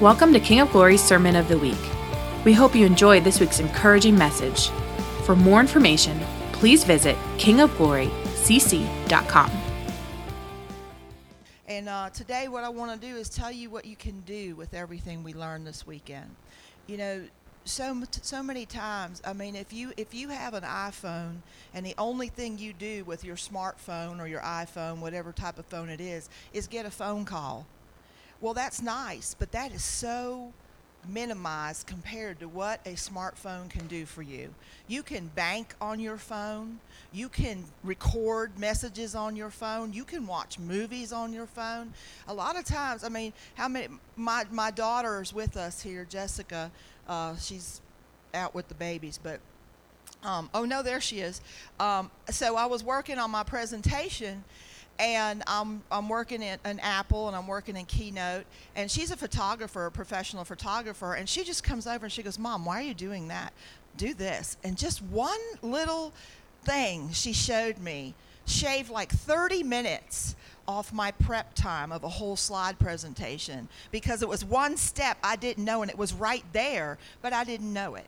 Welcome to King of Glory's Sermon of the Week. We hope you enjoyed this week's encouraging message. For more information, please visit kingofglorycc.com. And uh, today, what I want to do is tell you what you can do with everything we learned this weekend. You know, so so many times. I mean, if you if you have an iPhone and the only thing you do with your smartphone or your iPhone, whatever type of phone it is, is get a phone call. Well, that's nice, but that is so minimized compared to what a smartphone can do for you. You can bank on your phone. You can record messages on your phone. You can watch movies on your phone. A lot of times, I mean, how many? My my daughter is with us here, Jessica. Uh, she's out with the babies, but um, oh no, there she is. Um, so I was working on my presentation, and I'm I'm working in an Apple and I'm working in Keynote, and she's a photographer, a professional photographer, and she just comes over and she goes, "Mom, why are you doing that? Do this." And just one little thing she showed me shaved like 30 minutes off my prep time of a whole slide presentation because it was one step I didn't know and it was right there, but I didn't know it.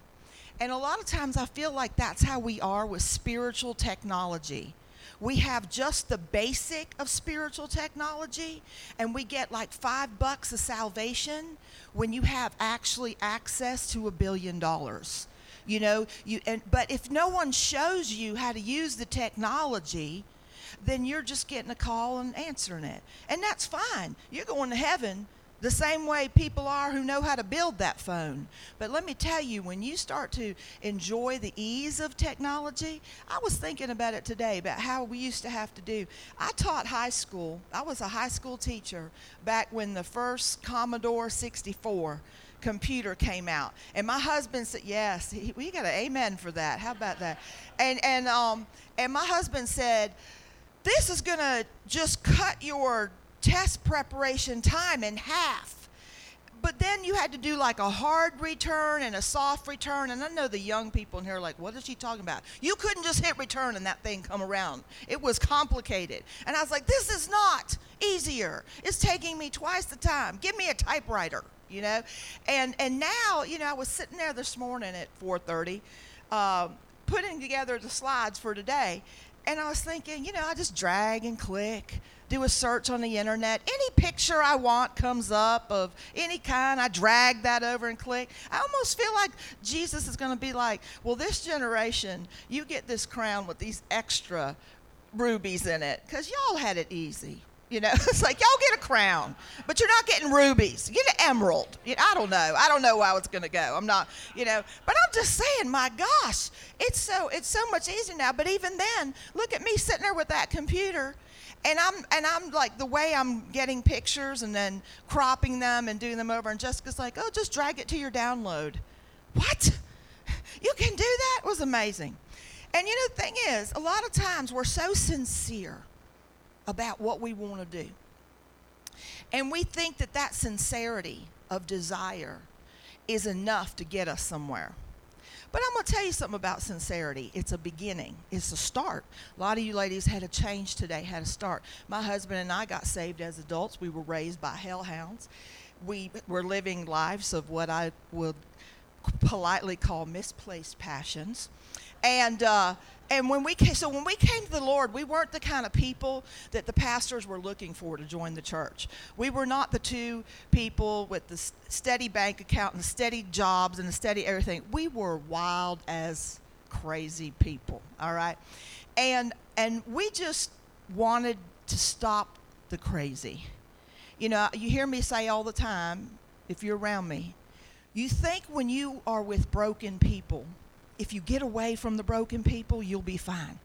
And a lot of times I feel like that's how we are with spiritual technology. We have just the basic of spiritual technology, and we get like five bucks of salvation when you have actually access to a billion dollars. You know, you and but if no one shows you how to use the technology, then you're just getting a call and answering it. And that's fine. You're going to heaven the same way people are who know how to build that phone. But let me tell you, when you start to enjoy the ease of technology, I was thinking about it today about how we used to have to do. I taught high school, I was a high school teacher back when the first Commodore 64 computer came out. And my husband said, "Yes, he, we got an amen for that. How about that?" And and um and my husband said, "This is going to just cut your test preparation time in half." But then you had to do like a hard return and a soft return. And I know the young people in here are like, what is she talking about? You couldn't just hit return and that thing come around. It was complicated. And I was like, this is not easier. It's taking me twice the time. Give me a typewriter you know and and now you know i was sitting there this morning at 4.30 uh, putting together the slides for today and i was thinking you know i just drag and click do a search on the internet. Any picture i want comes up of any kind. I drag that over and click. I almost feel like jesus is going to be like well this generation you get this crown with these extra rubies in it. Because y'all had it easy you know, it's like y'all get a crown, but you're not getting rubies. Get an emerald. I don't know. I don't know how it's going to go. I'm not, you know, but I'm just saying, my gosh, it's so it's so much easier now. But even then, look at me sitting there with that computer, and I'm and I'm like the way I'm getting pictures and then cropping them and doing them over. And Jessica's like, oh, just drag it to your download. What? You can do that? It was amazing. And you know, the thing is, a lot of times we're so sincere about what we want to do. And we think that that sincerity of desire is enough to get us somewhere. But I'm going to tell you something about sincerity. It's a beginning, it's a start. A lot of you ladies had a change today, had a start. My husband and I got saved as adults. We were raised by hellhounds. We were living lives of what I would politely call misplaced passions. And, uh, and when we came, so when we came to the Lord, we weren't the kind of people that the pastors were looking for to join the church. We were not the two people with the steady bank account and the steady jobs and the steady everything. We were wild as crazy people, all right? And and we just wanted to stop the crazy. You know, you hear me say all the time, if you're around me, you think when you are with broken people, if you get away from the broken people, you'll be fine.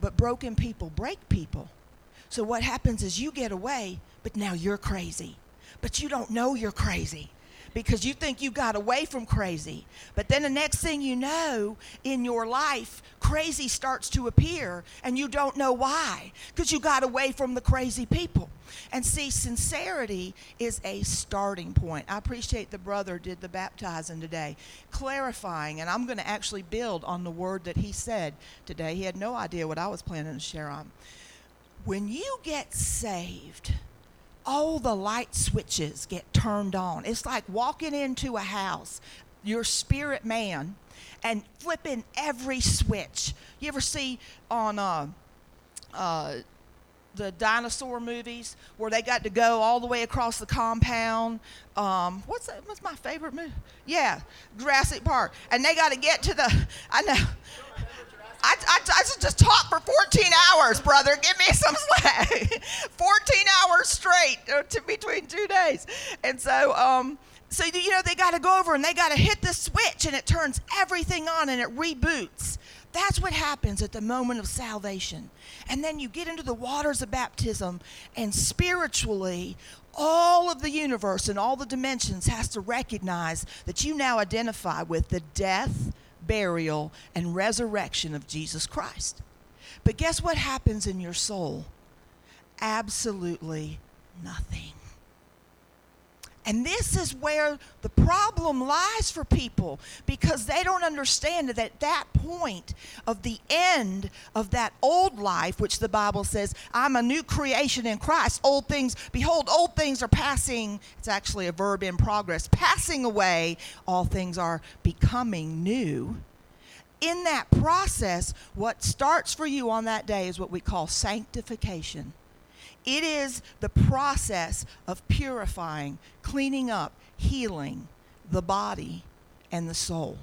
But broken people break people. So what happens is you get away, but now you're crazy. But you don't know you're crazy because you think you got away from crazy. But then the next thing you know in your life, crazy starts to appear and you don't know why because you got away from the crazy people. And see, sincerity is a starting point. I appreciate the brother did the baptizing today, clarifying, and I'm going to actually build on the word that he said today. He had no idea what I was planning to share on. When you get saved, all the light switches get turned on. It's like walking into a house, your spirit man, and flipping every switch. You ever see on uh, uh, the dinosaur movies where they got to go all the way across the compound? Um, what's that, what's my favorite movie? Yeah, Jurassic Park, and they got to get to the. I know. I, I, I just talked for 14 hours, brother. Give me some slack. 14 hours straight uh, to between two days. And so, um, so you know, they got to go over and they got to hit the switch and it turns everything on and it reboots. That's what happens at the moment of salvation. And then you get into the waters of baptism, and spiritually, all of the universe and all the dimensions has to recognize that you now identify with the death, burial, and resurrection of Jesus Christ. But guess what happens in your soul? Absolutely nothing. And this is where the problem lies for people because they don't understand that at that point of the end of that old life, which the Bible says, I'm a new creation in Christ, old things, behold, old things are passing. It's actually a verb in progress, passing away, all things are becoming new in that process, what starts for you on that day is what we call sanctification. It is the process of purifying, cleaning up, healing the body and the soul.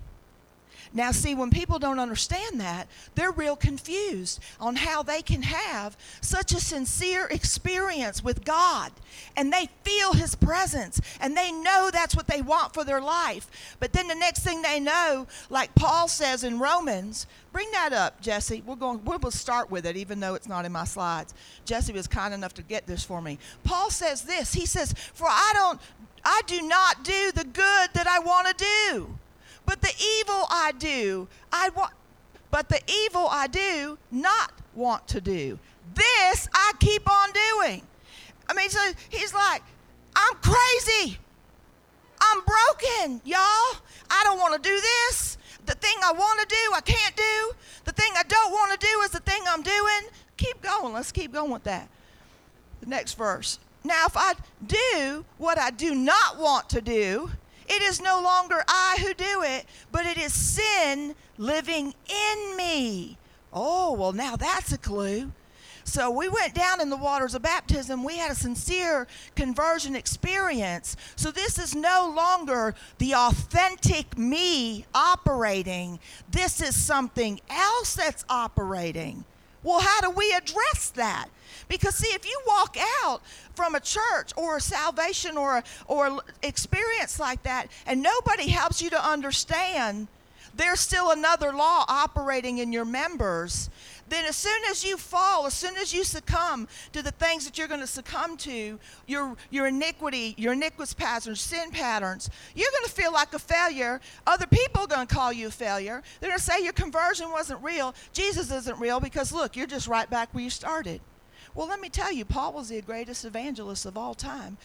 Now, see, when people don't understand that, they're real confused on how they can have such a sincere experience with God and they feel His presence and they know that's what they want for their life. But then the next thing they know, like Paul says in Romans, bring that up, Jesse. We're going, we'll start with it, even though it's not in my slides. Jesse was kind enough to get this for me. Paul says this He says, For I don't, I do not do the good that I want to do but the evil I do, I want, but the evil I do not want to do. This I keep on doing. I mean, so he's like, I'm crazy. I'm broken, y'all. I don't want to do this. The thing I want to do, I can't do. The thing I don't want to do is the thing I'm doing. Keep going. Let's keep going with that. The next verse. Now, if I do what I do not want to do, it is no longer I who do it, but it is sin living in me. Oh, well, now that's a clue. So we went down in the waters of baptism. We had a sincere conversion experience. So this is no longer the authentic me operating. This is something else that's operating. Well, how do we address that? Because see, if you walk out from a church or a salvation or or experience like that, and nobody helps you to understand, there's still another law operating in your members. Then, as soon as you fall, as soon as you succumb to the things that you're going to succumb to, your, your iniquity, your iniquitous patterns, sin patterns, you're going to feel like a failure. Other people are going to call you a failure. They're going to say your conversion wasn't real. Jesus isn't real because, look, you're just right back where you started. Well, let me tell you, Paul was the greatest evangelist of all time,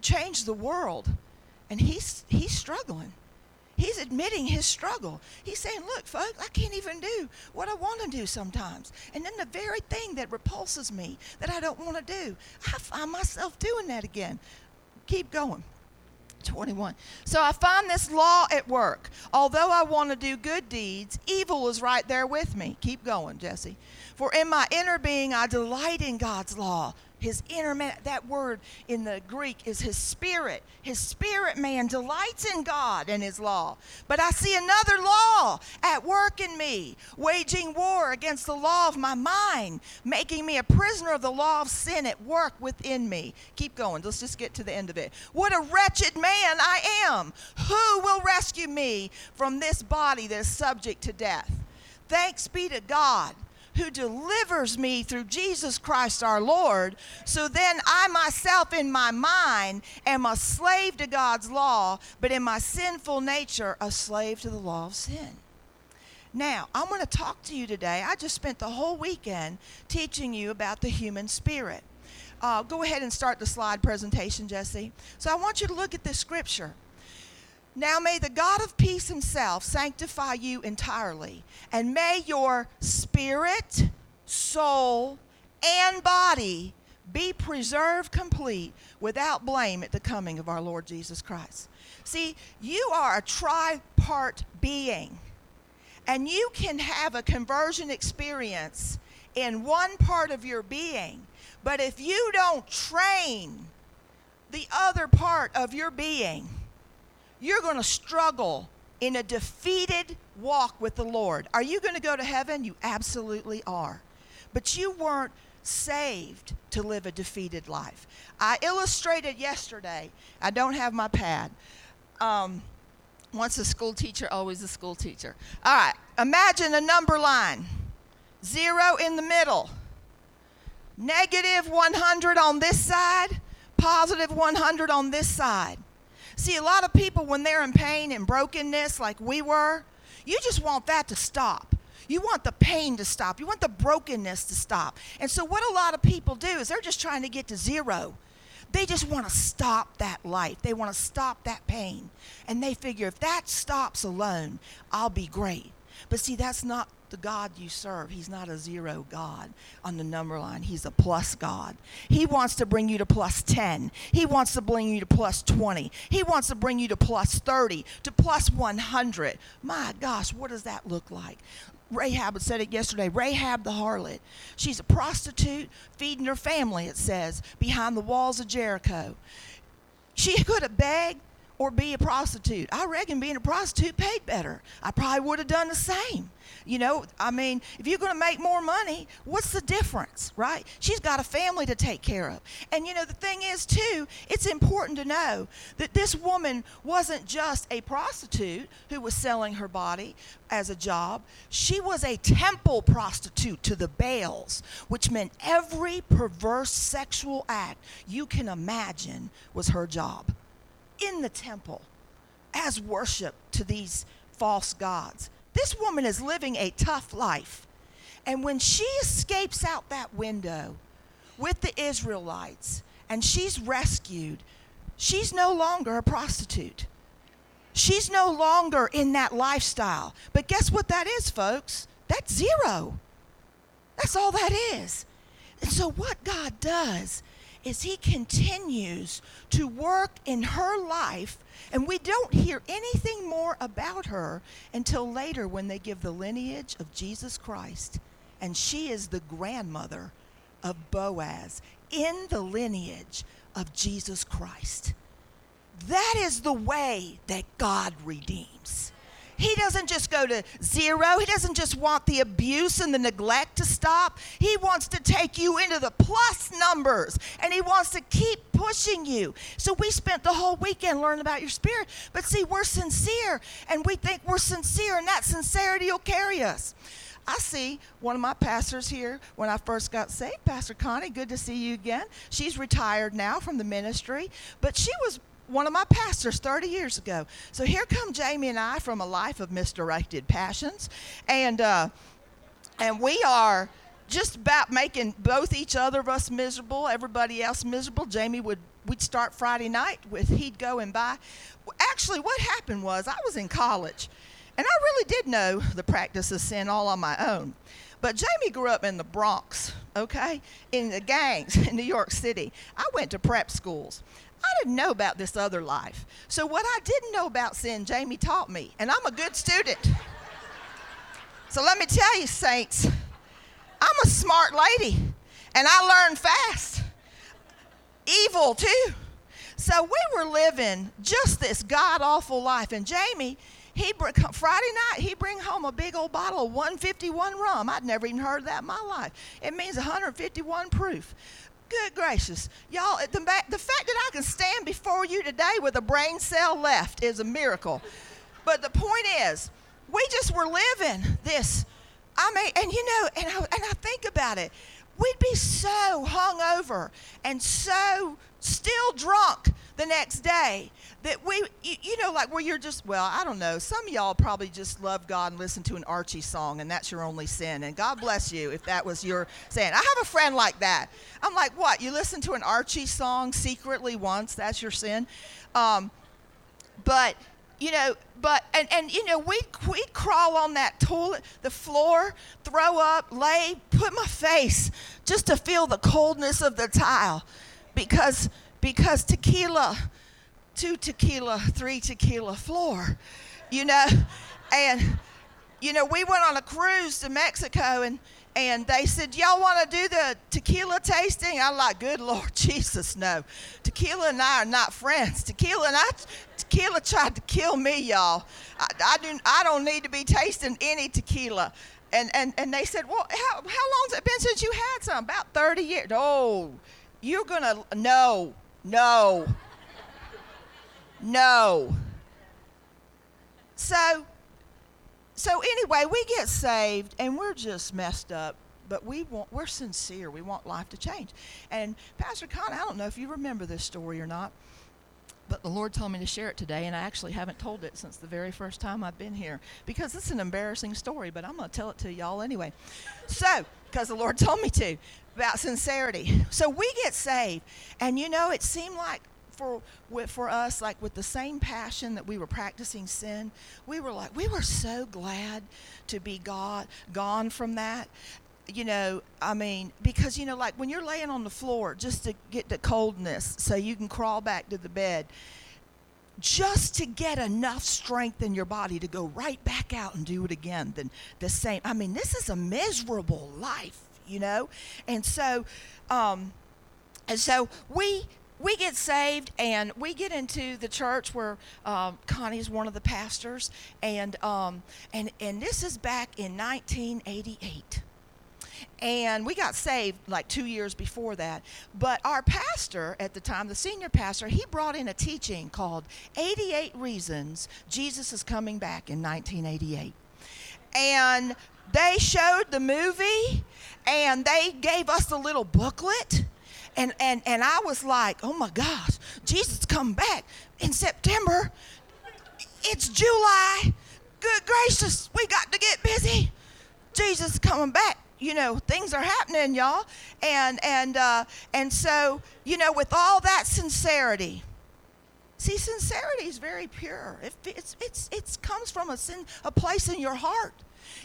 changed the world, and he's, he's struggling. He's admitting his struggle. He's saying, Look, folks, I can't even do what I want to do sometimes. And then the very thing that repulses me, that I don't want to do, I find myself doing that again. Keep going. 21. So I find this law at work. Although I want to do good deeds, evil is right there with me. Keep going, Jesse. For in my inner being, I delight in God's law his inner man, that word in the Greek is his spirit. His spirit man delights in God and his law. But I see another law at work in me, waging war against the law of my mind, making me a prisoner of the law of sin at work within me. Keep going. Let's just get to the end of it. What a wretched man I am. Who will rescue me from this body that is subject to death? Thanks be to God who delivers me through Jesus Christ our Lord. So then I myself in my mind am a slave to God's law, but in my sinful nature, a slave to the law of sin. Now, I'm going to talk to you today. I just spent the whole weekend teaching you about the human spirit. Uh, go ahead and start the slide presentation, Jesse. So I want you to look at this scripture. Now may the God of peace himself sanctify you entirely, and may your spirit, soul, and body be preserved complete without blame at the coming of our Lord Jesus Christ. See, you are a tripart being, and you can have a conversion experience in one part of your being, but if you don't train the other part of your being, you're going to struggle in a defeated walk with the Lord. Are you going to go to heaven? You absolutely are. But you weren't saved to live a defeated life. I illustrated yesterday, I don't have my pad. Um, once a school teacher, always a school teacher. All right, imagine a number line zero in the middle, negative 100 on this side, positive 100 on this side. See, a lot of people, when they're in pain and brokenness like we were, you just want that to stop. You want the pain to stop. You want the brokenness to stop. And so, what a lot of people do is they're just trying to get to zero. They just want to stop that life. They want to stop that pain. And they figure if that stops alone, I'll be great. But see, that's not the God you serve. He's not a zero God on the number line. He's a plus God. He wants to bring you to plus 10. He wants to bring you to plus 20. He wants to bring you to plus 30, to plus 100. My gosh, what does that look like? Rahab said it yesterday. Rahab the harlot. She's a prostitute feeding her family, it says, behind the walls of Jericho. She could have begged or be a prostitute. I reckon being a prostitute paid better. I probably would have done the same. You know, I mean, if you're going to make more money, what's the difference, right? She's got a family to take care of. And you know, the thing is, too, it's important to know that this woman wasn't just a prostitute who was selling her body as a job, she was a temple prostitute to the Baals, which meant every perverse sexual act you can imagine was her job in the temple as worship to these false gods. This woman is living a tough life. And when she escapes out that window with the Israelites and she's rescued, she's no longer a prostitute. She's no longer in that lifestyle. But guess what that is, folks? That's zero. That's all that is. And so, what God does is he continues to work in her life, and we don't hear anything more about her until later when they give the lineage of Jesus Christ. And she is the grandmother of Boaz in the lineage of Jesus Christ. That is the way that God redeems. He doesn't just go to zero. He doesn't just want the abuse and the neglect to stop. He wants to take you into the plus numbers and he wants to keep pushing you. So we spent the whole weekend learning about your spirit. But see, we're sincere and we think we're sincere and that sincerity will carry us. I see one of my pastors here when I first got saved, Pastor Connie. Good to see you again. She's retired now from the ministry, but she was one of my pastors 30 years ago. So here come Jamie and I from a life of misdirected passions, and uh, and we are just about making both each other of us miserable, everybody else miserable. Jamie would we'd start Friday night with he'd go and buy. Actually, what happened was I was in college, and I really did know the practice of sin all on my own. But Jamie grew up in the Bronx, okay, in the gangs in New York City. I went to prep schools. I didn't know about this other life. So, what I didn't know about sin, Jamie taught me, and I'm a good student. So, let me tell you, saints, I'm a smart lady, and I learn fast. Evil, too. So, we were living just this god awful life, and Jamie, he Friday night he bring home a big old bottle of 151 rum. I'd never even heard of that in my life. It means 151 proof. Good gracious. Y'all, the, the fact that I can stand before you today with a brain cell left is a miracle. But the point is, we just were living this. I mean, and you know, and I, and I think about it, we'd be so hungover and so still drunk the next day that we, you, know, like where you're just, well, I don't know. Some of y'all probably just love God and listen to an Archie song, and that's your only sin. And God bless you if that was your sin. I have a friend like that. I'm like, what? You listen to an Archie song secretly once? That's your sin? Um, but you know, but and and you know, we we crawl on that toilet, the floor, throw up, lay, put my face just to feel the coldness of the tile, because because tequila, two tequila, three tequila floor, you know, and you know, we went on a cruise to Mexico and and they said, Y'all want to do the tequila tasting? I'm like, Good Lord Jesus, no. Tequila and I are not friends. Tequila and I, tequila tried to kill me, y'all. I, I, do, I don't need to be tasting any tequila. And, and, and they said, Well, how, how long's it been since you had some? About 30 years. Oh, you're going to, no, no, no. So, so anyway, we get saved and we're just messed up, but we want we're sincere. We want life to change. And Pastor Con, I don't know if you remember this story or not, but the Lord told me to share it today, and I actually haven't told it since the very first time I've been here because it's an embarrassing story, but I'm going to tell it to y'all anyway. So, because the Lord told me to about sincerity. So we get saved, and you know, it seemed like for for us like with the same passion that we were practicing sin we were like we were so glad to be god gone from that. You know i mean because you know like when you're laying on the floor just to get the coldness so you can crawl back to the bed just to get enough strength in your body to go right back out and do it again then the same i mean this is a miserable life you know? And so um and so we we get saved and we get into the church where um, Connie's one of the pastors, and um, and and this is back in 1988. And we got saved like two years before that. But our pastor at the time, the senior pastor, he brought in a teaching called 88 Reasons Jesus is Coming Back in 1988. And they showed the movie and they gave us a little booklet and, and, and I was like, oh my gosh, Jesus come back in September. It's July. Good gracious, we got to get busy. Jesus coming back. You know, things are happening, y'all. And and uh, and so, you know, with all that sincerity, see, sincerity is very pure. It, it's it's it's comes from a sin, a place in your heart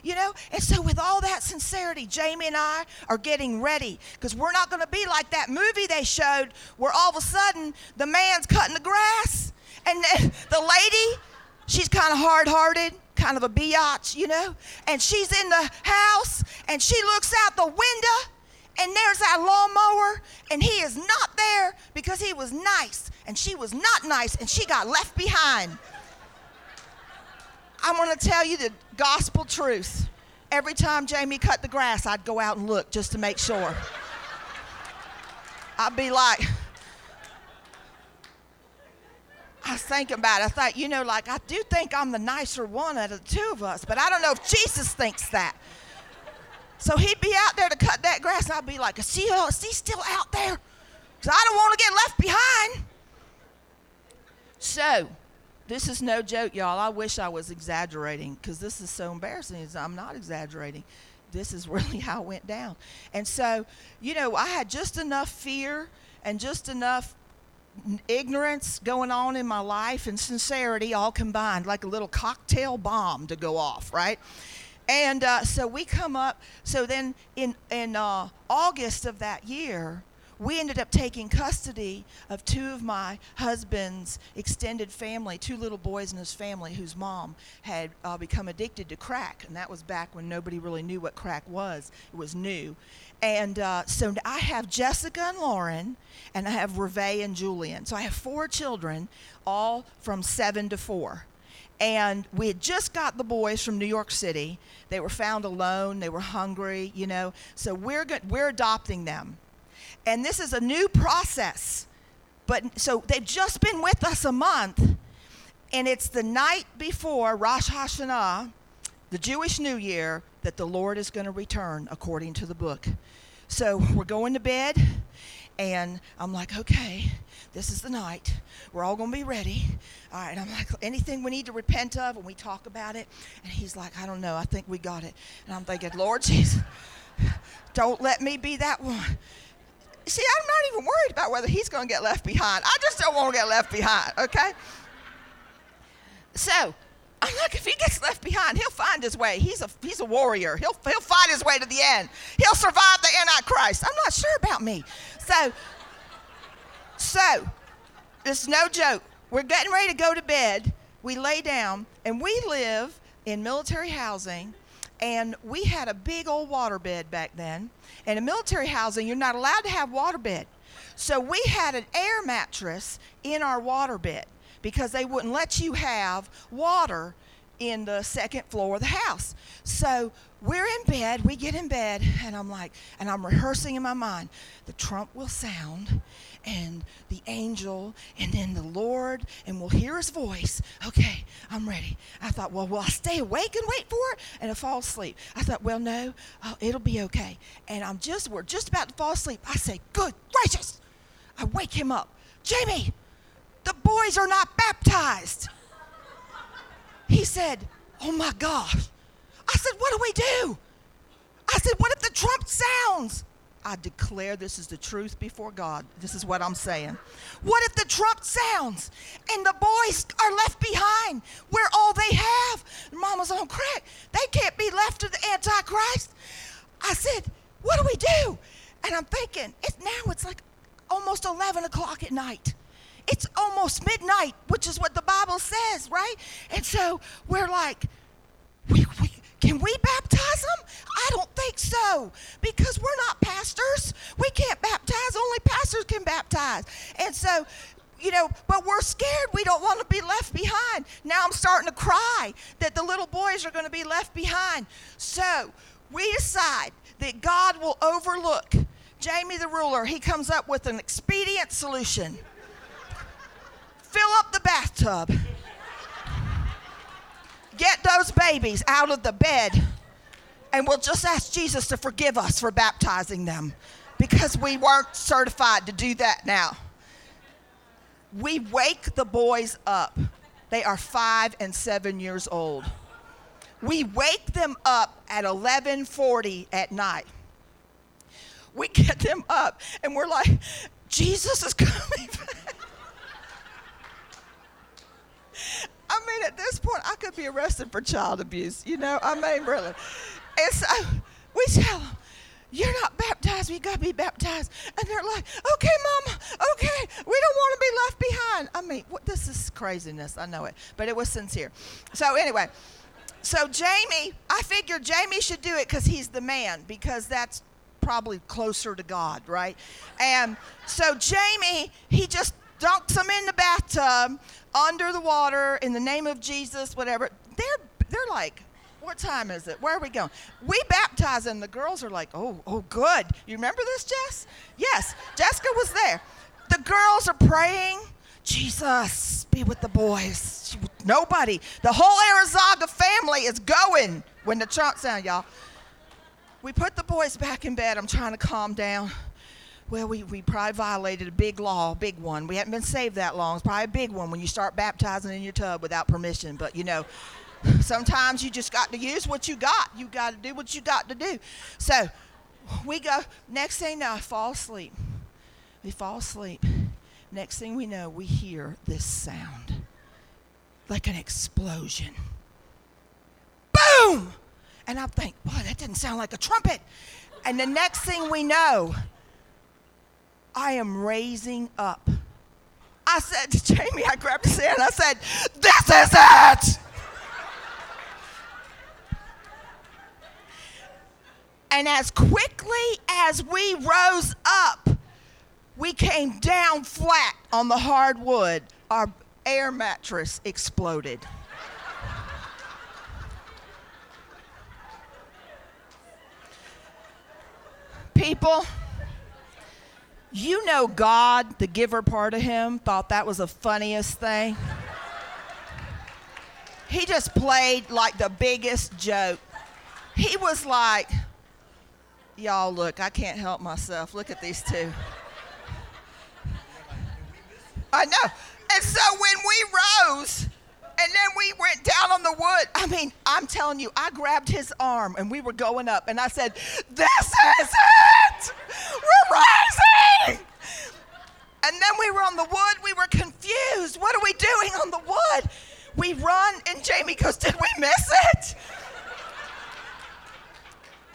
you know? And so, with all that sincerity, Jamie and I are getting ready because we're not going to be like that movie they showed where all of a sudden the man's cutting the grass and the lady, she's kind of hard hearted, kind of a biatch, you know? And she's in the house and she looks out the window and there's that lawnmower, and he is not there because he was nice, and she was not nice, and she got left behind. I'm going to tell you the gospel truth. Every time Jamie cut the grass, I'd go out and look just to make sure. I'd be like, I was thinking about it. I thought, you know, like, I do think I'm the nicer one out of the two of us, but I don't know if Jesus thinks that. So he'd be out there to cut that grass, and I'd be like, is he, uh, is he still out there? Because I don't want to get left behind. So, this is no joke, y'all. I wish I was exaggerating because this is so embarrassing. I'm not exaggerating. This is really how it went down. And so, you know, I had just enough fear and just enough ignorance going on in my life and sincerity all combined, like a little cocktail bomb to go off, right? And uh, so we come up. So then in in uh, August of that year, we ended up taking custody of two of my husband's extended family, two little boys in his family whose mom had uh, become addicted to crack. And that was back when nobody really knew what crack was, it was new. And uh, so I have Jessica and Lauren, and I have Reve and Julian. So I have four children, all from seven to four and we had just got the boys from New York City. They were found alone. They were hungry, you know. So we're go- we're adopting them. And this is a new process. But so they've just been with us a month, and it's the night before Rosh Hashanah, the Jewish New Year, that the Lord is going to return according to the book. So we're going to bed, and I'm like, okay, this is the night. We're all going to be ready. All right. I'm like, anything we need to repent of, and we talk about it. And he's like, I don't know. I think we got it. And I'm thinking, Lord Jesus, don't let me be that one. See, I'm not even worried about whether he's going to get left behind. I just don't want to get left behind, okay? So I'm like, if he gets left behind, he'll find his way. He's a he's a warrior. He'll he'll fight his way to the end. He'll survive the Antichrist. I'm not sure about me. So so it's no joke. We're getting ready to go to bed. We lay down, and we live in military housing, and we had a big old waterbed back then. And in military housing, you're not allowed to have waterbed. So we had an air mattress in our waterbed because they wouldn't let you have water in the second floor of the house. So we're in bed, we get in bed, and I'm like, and I'm rehearsing in my mind, the trump will sound, and the angel, and then the Lord, and we'll hear his voice. Okay, I'm ready. I thought, well, will I stay awake and wait for it? And I fall asleep. I thought, well, no, oh, it'll be okay. And I'm just, we're just about to fall asleep. I say, good gracious. I wake him up. Jamie, the boys are not baptized. He said, Oh my gosh. I said, What do we do? I said, What if the trump sounds? I declare this is the truth before God. This is what I'm saying. What if the trump sounds and the boys are left behind? We're all they have. Mama's on crack. They can't be left to the Antichrist. I said, What do we do? And I'm thinking, it's now it's like almost 11 o'clock at night. It's almost midnight, which is what the Bible says, right? And so we're like, can we baptize them? I don't think so because we're not pastors. We can't baptize, only pastors can baptize. And so, you know, but we're scared. We don't want to be left behind. Now I'm starting to cry that the little boys are going to be left behind. So we decide that God will overlook Jamie the ruler. He comes up with an expedient solution fill up the bathtub. Get those babies out of the bed, and we'll just ask Jesus to forgive us for baptizing them because we weren't certified to do that now. We wake the boys up. They are five and seven years old. We wake them up at 11:40 at night. We get them up, and we're like, Jesus is coming back. Mean, at this point, I could be arrested for child abuse. You know, I mean, really. And so we tell them, you're not baptized. We got to be baptized. And they're like, okay, mama, okay. We don't want to be left behind. I mean, what, this is craziness. I know it. But it was sincere. So, anyway, so Jamie, I figured Jamie should do it because he's the man, because that's probably closer to God, right? And so Jamie, he just dunks them in the bathtub under the water in the name of Jesus, whatever. They're they're like, what time is it? Where are we going? We baptize them. The girls are like, oh, oh, good. You remember this, Jess? Yes, Jessica was there. The girls are praying. Jesus, be with the boys. Nobody. The whole Arizaga family is going when the trump sound, y'all. We put the boys back in bed. I'm trying to calm down well, we, we probably violated a big law, big one. We haven't been saved that long. It's probably a big one when you start baptizing in your tub without permission. But, you know, sometimes you just got to use what you got. You got to do what you got to do. So we go, next thing I fall asleep. We fall asleep. Next thing we know, we hear this sound like an explosion. Boom! And I think, boy, that didn't sound like a trumpet. And the next thing we know, I am raising up. I said to Jamie, I grabbed his hand, I said, This is it! and as quickly as we rose up, we came down flat on the hardwood. Our air mattress exploded. People, you know, God, the giver part of him, thought that was the funniest thing. He just played like the biggest joke. He was like, Y'all, look, I can't help myself. Look at these two. I know. And so when we rose, and then we went down on the wood. I mean, I'm telling you, I grabbed his arm and we were going up, and I said, This is it! We're rising! And then we were on the wood. We were confused. What are we doing on the wood? We run and Jamie goes, Did we miss it?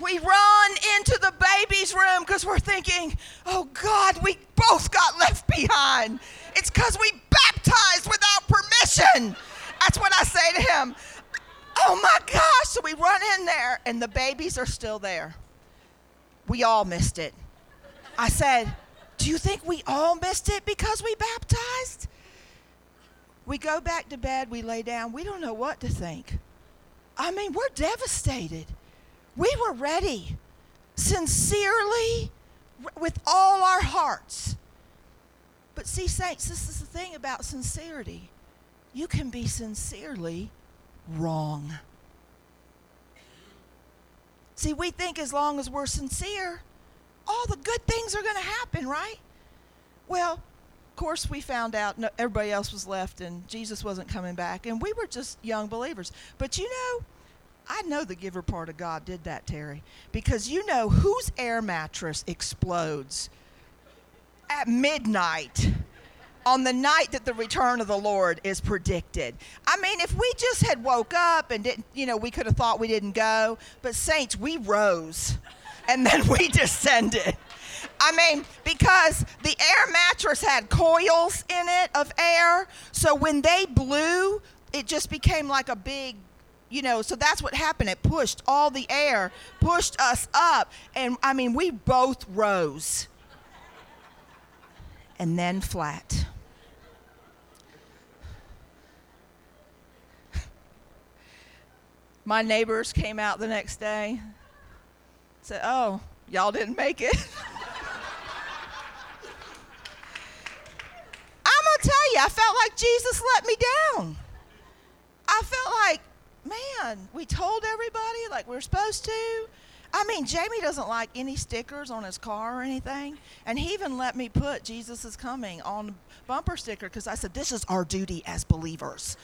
We run into the baby's room because we're thinking, oh God, we both got left behind. It's because we baptized without permission. That's what I say to him. Oh my gosh. So we run in there, and the babies are still there. We all missed it. I said, Do you think we all missed it because we baptized? We go back to bed, we lay down, we don't know what to think. I mean, we're devastated. We were ready, sincerely, with all our hearts. But see, saints, this is the thing about sincerity. You can be sincerely wrong. See, we think as long as we're sincere, all the good things are going to happen, right? Well, of course, we found out no, everybody else was left and Jesus wasn't coming back, and we were just young believers. But you know, I know the giver part of God did that, Terry, because you know whose air mattress explodes at midnight on the night that the return of the Lord is predicted. I mean, if we just had woke up and didn't, you know, we could have thought we didn't go, but saints, we rose and then we descended. I mean, because the air mattress had coils in it of air, so when they blew, it just became like a big you know, so that's what happened. It pushed all the air, pushed us up. And I mean, we both rose and then flat. My neighbors came out the next day, said, Oh, y'all didn't make it. I'm to tell you, I felt like Jesus let me down. I felt like man, we told everybody like we are supposed to. I mean, Jamie doesn't like any stickers on his car or anything. And he even let me put Jesus is coming on bumper sticker because I said, this is our duty as believers.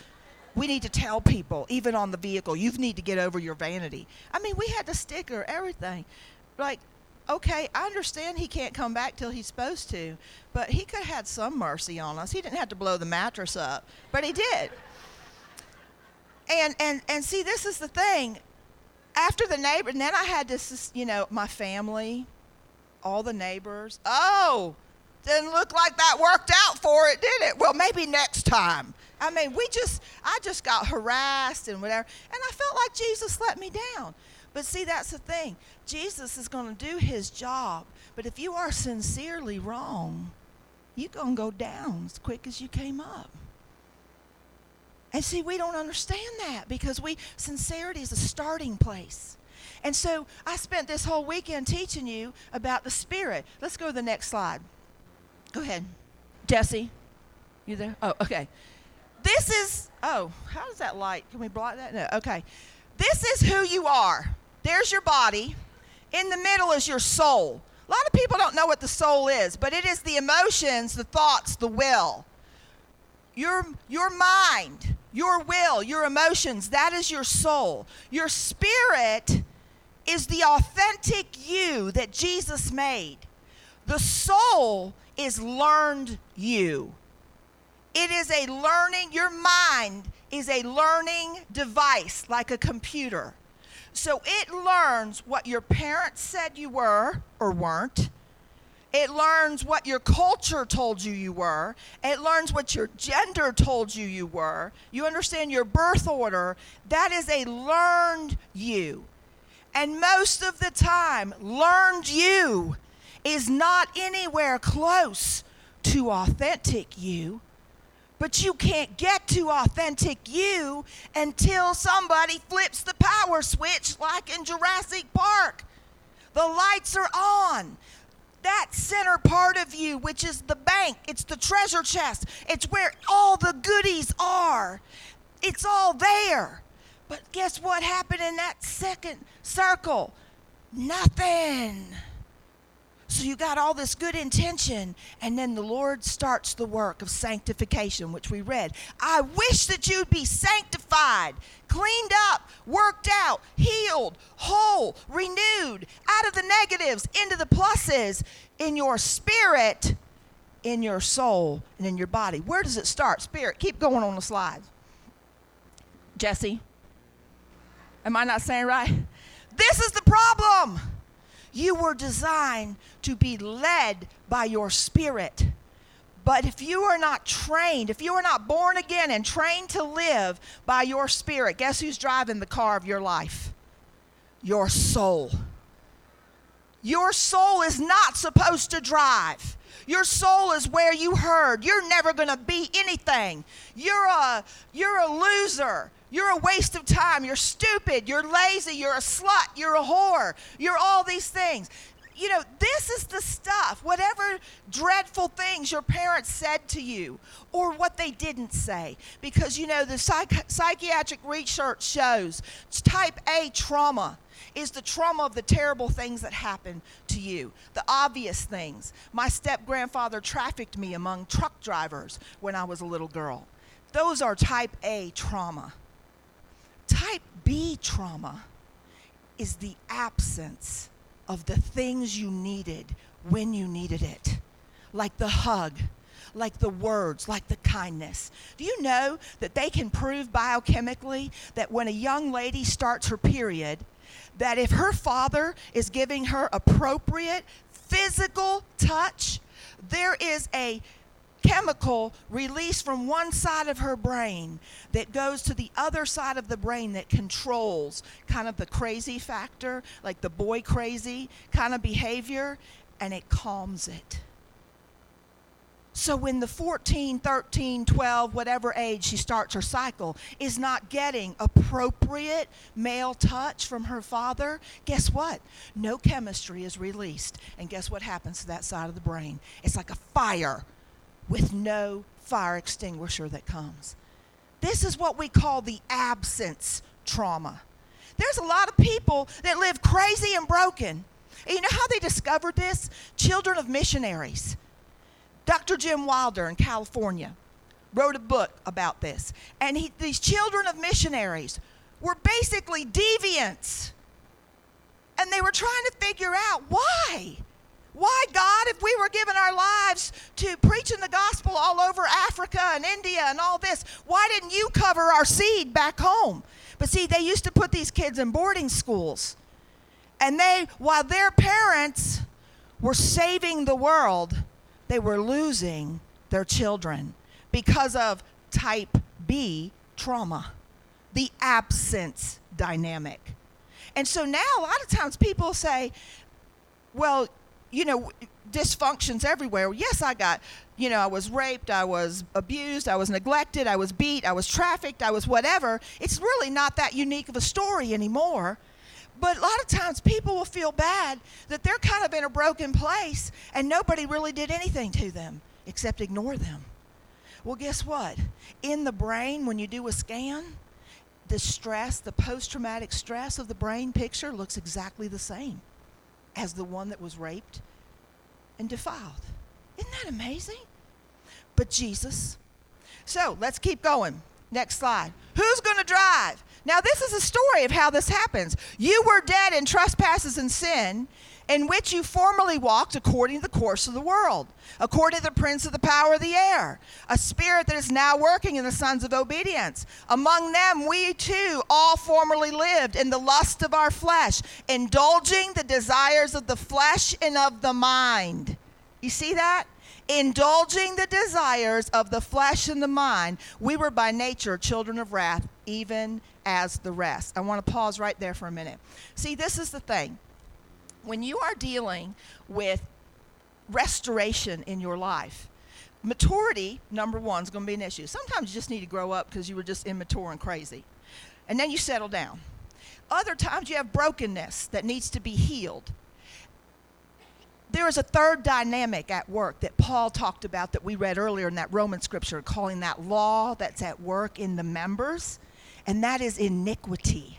We need to tell people, even on the vehicle, you need to get over your vanity. I mean, we had the sticker, everything. Like, okay, I understand he can't come back till he's supposed to, but he could have had some mercy on us. He didn't have to blow the mattress up, but he did. And and and see, this is the thing. After the neighbor, and then I had this, you know, my family, all the neighbors. Oh, didn't look like that worked out for it, did it? Well, maybe next time. I mean, we just, I just got harassed and whatever, and I felt like Jesus let me down. But see, that's the thing. Jesus is going to do his job. But if you are sincerely wrong, you're going to go down as quick as you came up. And see, we don't understand that because we sincerity is a starting place. And so I spent this whole weekend teaching you about the Spirit. Let's go to the next slide. Go ahead. Jesse, you there? Oh, okay. This is, oh, how does that light? Can we block that? No, okay. This is who you are. There's your body. In the middle is your soul. A lot of people don't know what the soul is, but it is the emotions, the thoughts, the will. Your, your mind your will, your emotions, that is your soul. Your spirit is the authentic you that Jesus made. The soul is learned you. It is a learning, your mind is a learning device like a computer. So it learns what your parents said you were or weren't. It learns what your culture told you you were. It learns what your gender told you you were. You understand your birth order. That is a learned you. And most of the time, learned you is not anywhere close to authentic you. But you can't get to authentic you until somebody flips the power switch, like in Jurassic Park. The lights are on that center part of you, which is the bank, it's the treasure chest, it's where all the goodies are. It's all there. But guess what happened in that second circle? Nothing. So you got all this good intention, and then the Lord starts the work of sanctification, which we read. I wish that you'd be sanctified, cleaned up, worked out, healed, whole, renewed, out of the negatives into the pluses in your spirit, in your soul, and in your body. Where does it start? Spirit. Keep going on the slides. Jesse? Am I not saying right? This is the problem. You were designed to be led by your spirit. But if you are not trained, if you are not born again and trained to live by your spirit, guess who's driving the car of your life? Your soul. Your soul is not supposed to drive. Your soul is where you heard you're never going to be anything. You're a you're a loser. You're a waste of time. You're stupid. You're lazy. You're a slut. You're a whore. You're all these things. You know, this is the stuff. Whatever dreadful things your parents said to you or what they didn't say. Because, you know, the psych- psychiatric research shows type A trauma is the trauma of the terrible things that happen to you, the obvious things. My step grandfather trafficked me among truck drivers when I was a little girl. Those are type A trauma. Type B trauma is the absence of the things you needed when you needed it, like the hug, like the words, like the kindness. Do you know that they can prove biochemically that when a young lady starts her period, that if her father is giving her appropriate physical touch, there is a chemical released from one side of her brain that goes to the other side of the brain that controls kind of the crazy factor, like the boy crazy kind of behavior, and it calms it. So when the 14, 13, 12, whatever age she starts her cycle is not getting appropriate male touch from her father, guess what? No chemistry is released. And guess what happens to that side of the brain? It's like a fire with no fire extinguisher that comes. This is what we call the absence trauma. There's a lot of people that live crazy and broken. And you know how they discovered this? Children of missionaries. Dr. Jim Wilder in California wrote a book about this. And he, these children of missionaries were basically deviants. And they were trying to figure out why. Why, God, if we were giving our lives to preaching the gospel all over Africa and India and all this, why didn't you cover our seed back home? But see, they used to put these kids in boarding schools. And they, while their parents were saving the world, they were losing their children because of type B trauma, the absence dynamic. And so now a lot of times people say, well, you know, dysfunctions everywhere. Yes, I got, you know, I was raped, I was abused, I was neglected, I was beat, I was trafficked, I was whatever. It's really not that unique of a story anymore. But a lot of times people will feel bad that they're kind of in a broken place and nobody really did anything to them except ignore them. Well, guess what? In the brain, when you do a scan, the stress, the post traumatic stress of the brain picture looks exactly the same as the one that was raped and defiled. Isn't that amazing? But Jesus. So let's keep going. Next slide. Who's going to drive? Now, this is a story of how this happens. You were dead in trespasses and sin, in which you formerly walked according to the course of the world, according to the prince of the power of the air, a spirit that is now working in the sons of obedience. Among them, we too all formerly lived in the lust of our flesh, indulging the desires of the flesh and of the mind. You see that? Indulging the desires of the flesh and the mind, we were by nature children of wrath, even as the rest. I want to pause right there for a minute. See, this is the thing when you are dealing with restoration in your life, maturity, number one, is going to be an issue. Sometimes you just need to grow up because you were just immature and crazy. And then you settle down. Other times you have brokenness that needs to be healed. There is a third dynamic at work that Paul talked about that we read earlier in that Roman scripture, calling that law that's at work in the members, and that is iniquity.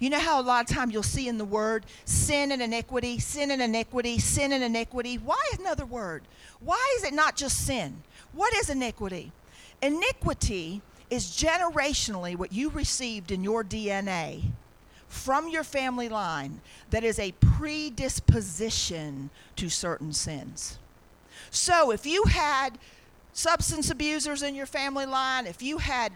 You know how a lot of times you'll see in the word sin and iniquity, sin and iniquity, sin and iniquity? Why another word? Why is it not just sin? What is iniquity? Iniquity is generationally what you received in your DNA from your family line that is a predisposition to certain sins. So if you had substance abusers in your family line, if you had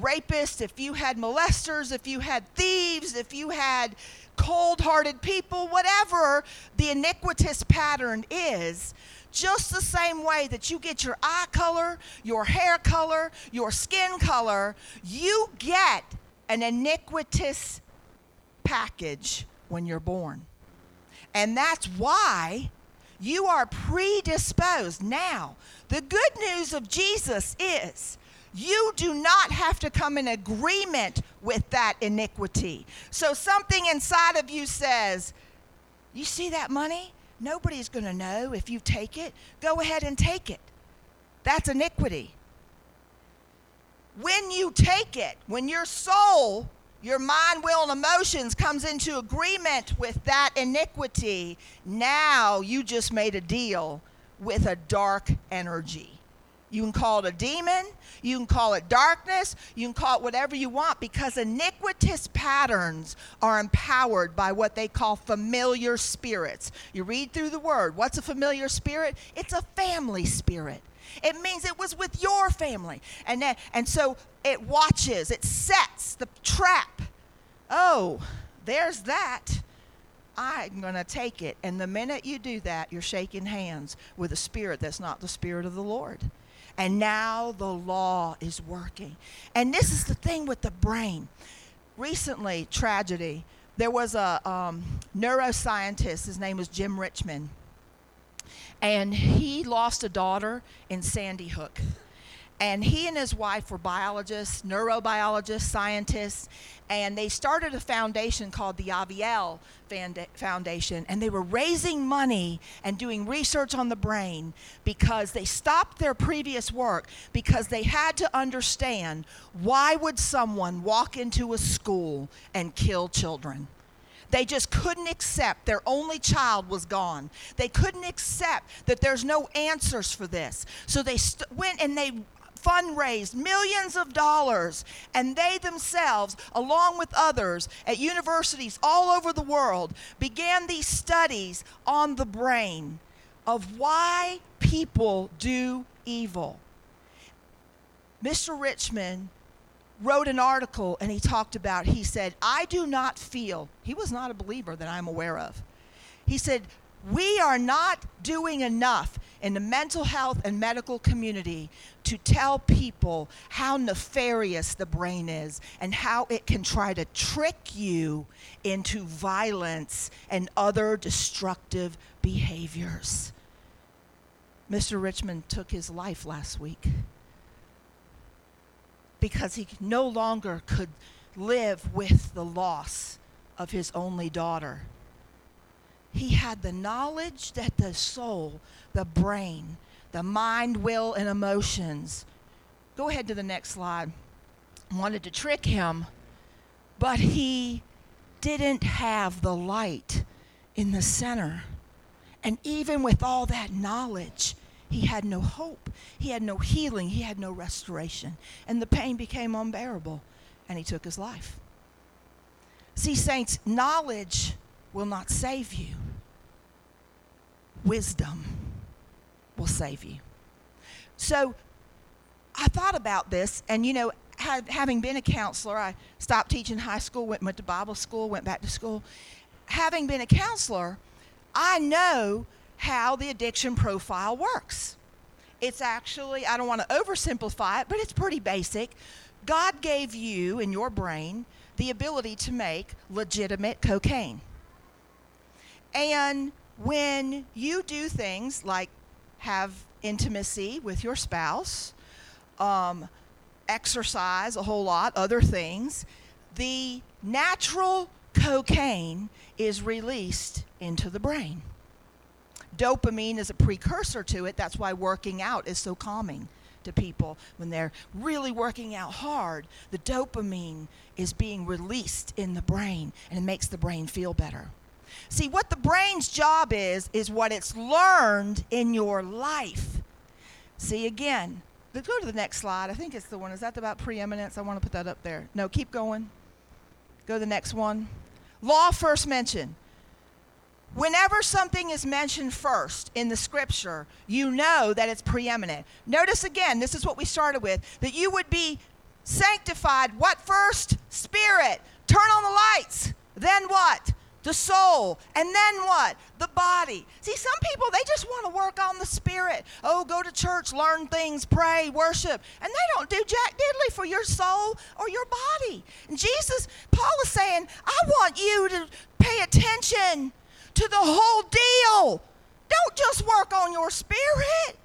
rapists, if you had molesters, if you had thieves, if you had cold hearted people, whatever the iniquitous pattern is, just the same way that you get your eye color, your hair color, your skin color, you get an iniquitous package when you're born. And that's why you are predisposed. Now, the good news of Jesus is you do not have to come in agreement with that iniquity. So something inside of you says, You see that money? Nobody's going to know if you take it. Go ahead and take it. That's iniquity. When you take it, when your soul, your mind, will, and emotions comes into agreement with that iniquity, now you just made a deal with a dark energy. You can call it a demon. You can call it darkness. You can call it whatever you want because iniquitous patterns are empowered by what they call familiar spirits. You read through the word. What's a familiar spirit? It's a family spirit. It means it was with your family. And, that, and so it watches, it sets the trap. Oh, there's that. I'm going to take it. And the minute you do that, you're shaking hands with a spirit that's not the spirit of the Lord. And now the law is working. And this is the thing with the brain. Recently, tragedy, there was a um, neuroscientist, his name was Jim Richman, and he lost a daughter in Sandy Hook. And he and his wife were biologists, neurobiologists, scientists, and they started a foundation called the Avielle Foundation. And they were raising money and doing research on the brain because they stopped their previous work because they had to understand why would someone walk into a school and kill children? They just couldn't accept their only child was gone. They couldn't accept that there's no answers for this. So they st- went and they fundraised millions of dollars, and they themselves, along with others at universities all over the world, began these studies on the brain of why people do evil. Mr. Richman wrote an article and he talked about, he said, I do not feel, he was not a believer that I'm aware of. He said, we are not doing enough in the mental health and medical community to tell people how nefarious the brain is and how it can try to trick you into violence and other destructive behaviors. Mr. Richman took his life last week because he no longer could live with the loss of his only daughter he had the knowledge that the soul, the brain, the mind, will, and emotions. Go ahead to the next slide. Wanted to trick him, but he didn't have the light in the center. And even with all that knowledge, he had no hope. He had no healing. He had no restoration. And the pain became unbearable, and he took his life. See, saints, knowledge will not save you. Wisdom will save you. So I thought about this, and you know, having been a counselor, I stopped teaching high school, went, to Bible school, went back to school. Having been a counselor, I know how the addiction profile works. It's actually, I don't want to oversimplify it, but it's pretty basic. God gave you in your brain the ability to make legitimate cocaine. And when you do things like have intimacy with your spouse, um, exercise a whole lot, other things, the natural cocaine is released into the brain. Dopamine is a precursor to it. That's why working out is so calming to people when they're really working out hard. The dopamine is being released in the brain and it makes the brain feel better. See, what the brain's job is, is what it's learned in your life. See, again, let's go to the next slide. I think it's the one. Is that about preeminence? I want to put that up there. No, keep going. Go to the next one. Law first mentioned. Whenever something is mentioned first in the scripture, you know that it's preeminent. Notice again, this is what we started with, that you would be sanctified. What first? Spirit. Turn on the lights. Then what? The soul. And then what? The body. See, some people, they just want to work on the spirit. Oh, go to church, learn things, pray, worship. And they don't do jack diddly for your soul or your body. And Jesus, Paul is saying, I want you to pay attention to the whole deal. Don't just work on your spirit,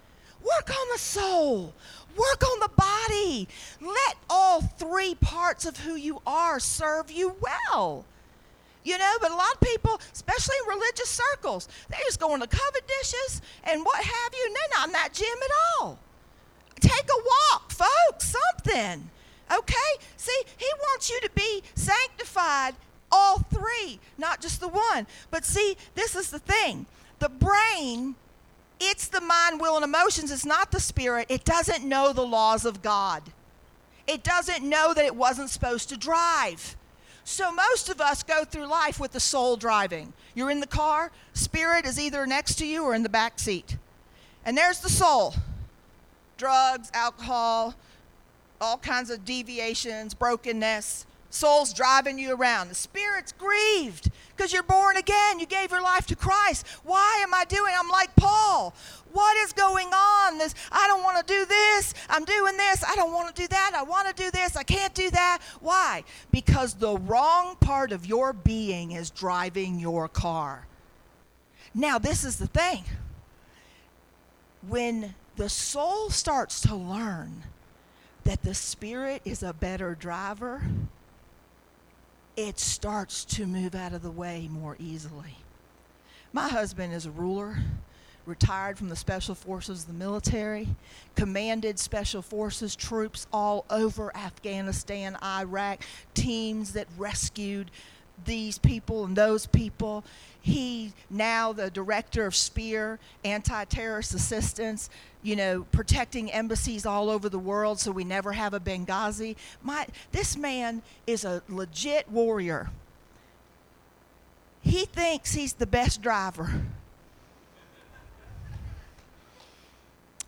work on the soul. Work on the body. Let all three parts of who you are serve you well. You know, but a lot of people, especially in religious circles, they're just go into covered dishes and what have you, and they're not in that gym at all. Take a walk, folks, something. Okay? See, he wants you to be sanctified, all three, not just the one. But see, this is the thing the brain it's the mind, will, and emotions. It's not the spirit. It doesn't know the laws of God. It doesn't know that it wasn't supposed to drive. So most of us go through life with the soul driving. You're in the car, spirit is either next to you or in the back seat. And there's the soul. Drugs, alcohol, all kinds of deviations, brokenness. Soul's driving you around. The spirit's grieved because you're born again. You gave your life to Christ. Why am I doing? I'm like Paul. What is going on? This I don't want to do this. I'm doing this. I don't want to do that. I want to do this. I can't do that. Why? Because the wrong part of your being is driving your car. Now, this is the thing. When the soul starts to learn that the spirit is a better driver, it starts to move out of the way more easily. My husband is a ruler, retired from the Special Forces of the military, commanded Special Forces troops all over Afghanistan, Iraq, teams that rescued these people and those people. He now the director of SPEAR, anti-terrorist assistance, you know, protecting embassies all over the world so we never have a Benghazi. My this man is a legit warrior. He thinks he's the best driver.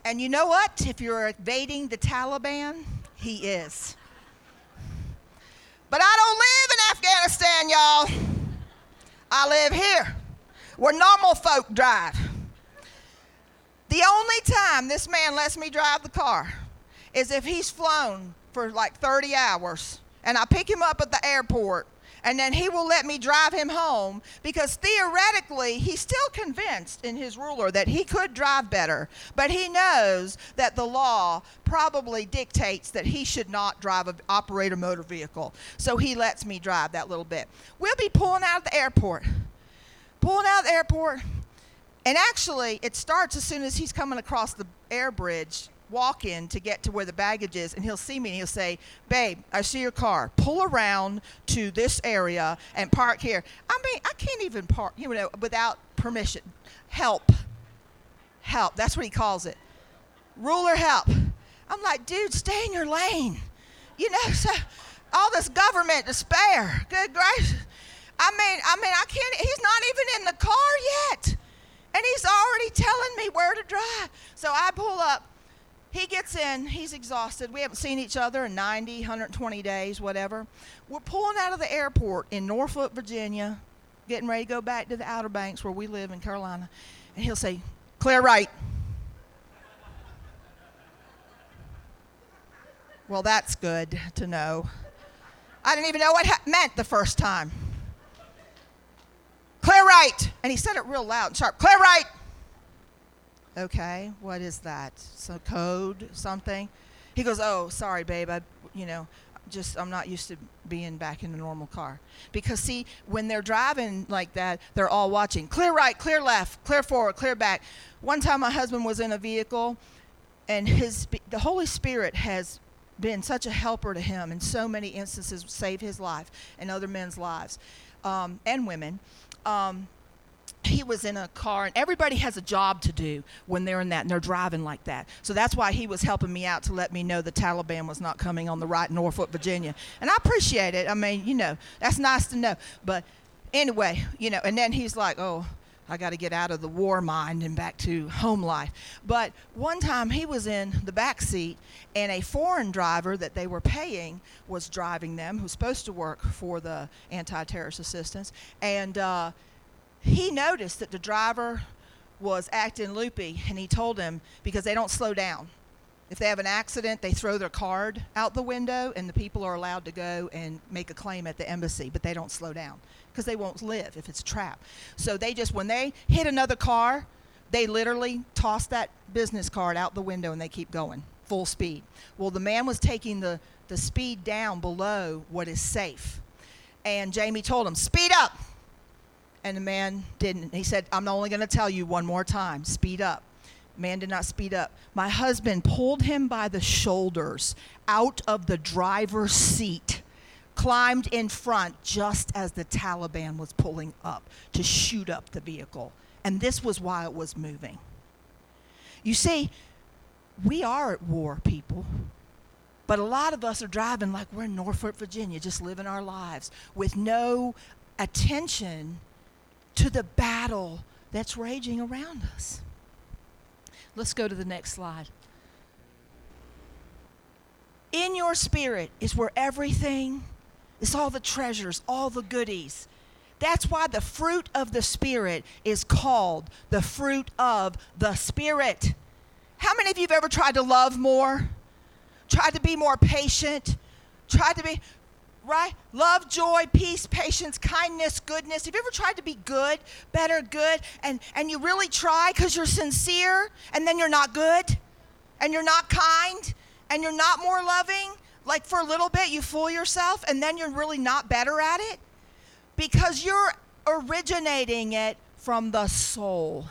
And you know what? If you're evading the Taliban, he is. But I don't live in Afghanistan, y'all. I live here where normal folk drive. The only time this man lets me drive the car is if he's flown for like 30 hours and I pick him up at the airport and then he will let me drive him home because theoretically he's still convinced in his ruler that he could drive better, but he knows that the law probably dictates that he should not drive a operate a motor vehicle. So he lets me drive that little bit. We'll be pulling out of the airport. Pulling out of the airport. And actually, it starts as soon as he's coming across the air bridge walk in to get to where the baggage is and he'll see me and he'll say, Babe, I see your car. Pull around to this area and park here. I mean, I can't even park, you know, without permission. Help. Help. That's what he calls it. Ruler help. I'm like, dude, stay in your lane. You know, so all this government to spare. Good gracious. I mean, I mean, I can't he's not even in the car yet. And he's already telling me where to drive. So I pull up he gets in, he's exhausted. We haven't seen each other in 90, 120 days, whatever. We're pulling out of the airport in Norfolk, Virginia, getting ready to go back to the Outer Banks where we live in Carolina. And he'll say, Clear right. Well, that's good to know. I didn't even know what ha- meant the first time. Clear right. And he said it real loud and sharp. Clear right. Okay, what is that? Some code, something? He goes, Oh, sorry, babe. I, you know, just I'm not used to being back in a normal car. Because see, when they're driving like that, they're all watching. Clear right, clear left, clear forward, clear back. One time my husband was in a vehicle and his the Holy Spirit has been such a helper to him in so many instances, saved his life and other men's lives um, and women. Um, he was in a car and everybody has a job to do when they're in that and they're driving like that so that's why he was helping me out to let me know the taliban was not coming on the right norfolk virginia and i appreciate it i mean you know that's nice to know but anyway you know and then he's like oh I got to get out of the war mind and back to home life. But one time he was in the back seat, and a foreign driver that they were paying was driving them, who's supposed to work for the anti terrorist assistance. And uh, he noticed that the driver was acting loopy, and he told him because they don't slow down. If they have an accident, they throw their card out the window, and the people are allowed to go and make a claim at the embassy, but they don't slow down because they won't live if it's trapped. So they just, when they hit another car, they literally toss that business card out the window and they keep going full speed. Well, the man was taking the, the speed down below what is safe. And Jamie told him, Speed up. And the man didn't. He said, I'm only going to tell you one more time speed up. Man did not speed up. My husband pulled him by the shoulders out of the driver's seat, climbed in front just as the Taliban was pulling up to shoot up the vehicle. And this was why it was moving. You see, we are at war, people. But a lot of us are driving like we're in Norfolk, Virginia, just living our lives with no attention to the battle that's raging around us. Let's go to the next slide. In your spirit is where everything, it's all the treasures, all the goodies. That's why the fruit of the Spirit is called the fruit of the Spirit. How many of you have ever tried to love more? Tried to be more patient? Tried to be, right? Love, joy, peace, patience, kindness, goodness. Have you ever tried to be good, better, good, and, and you really try because you're sincere, and then you're not good, and you're not kind, and you're not more loving? Like for a little bit, you fool yourself, and then you're really not better at it? Because you're originating it from the soul.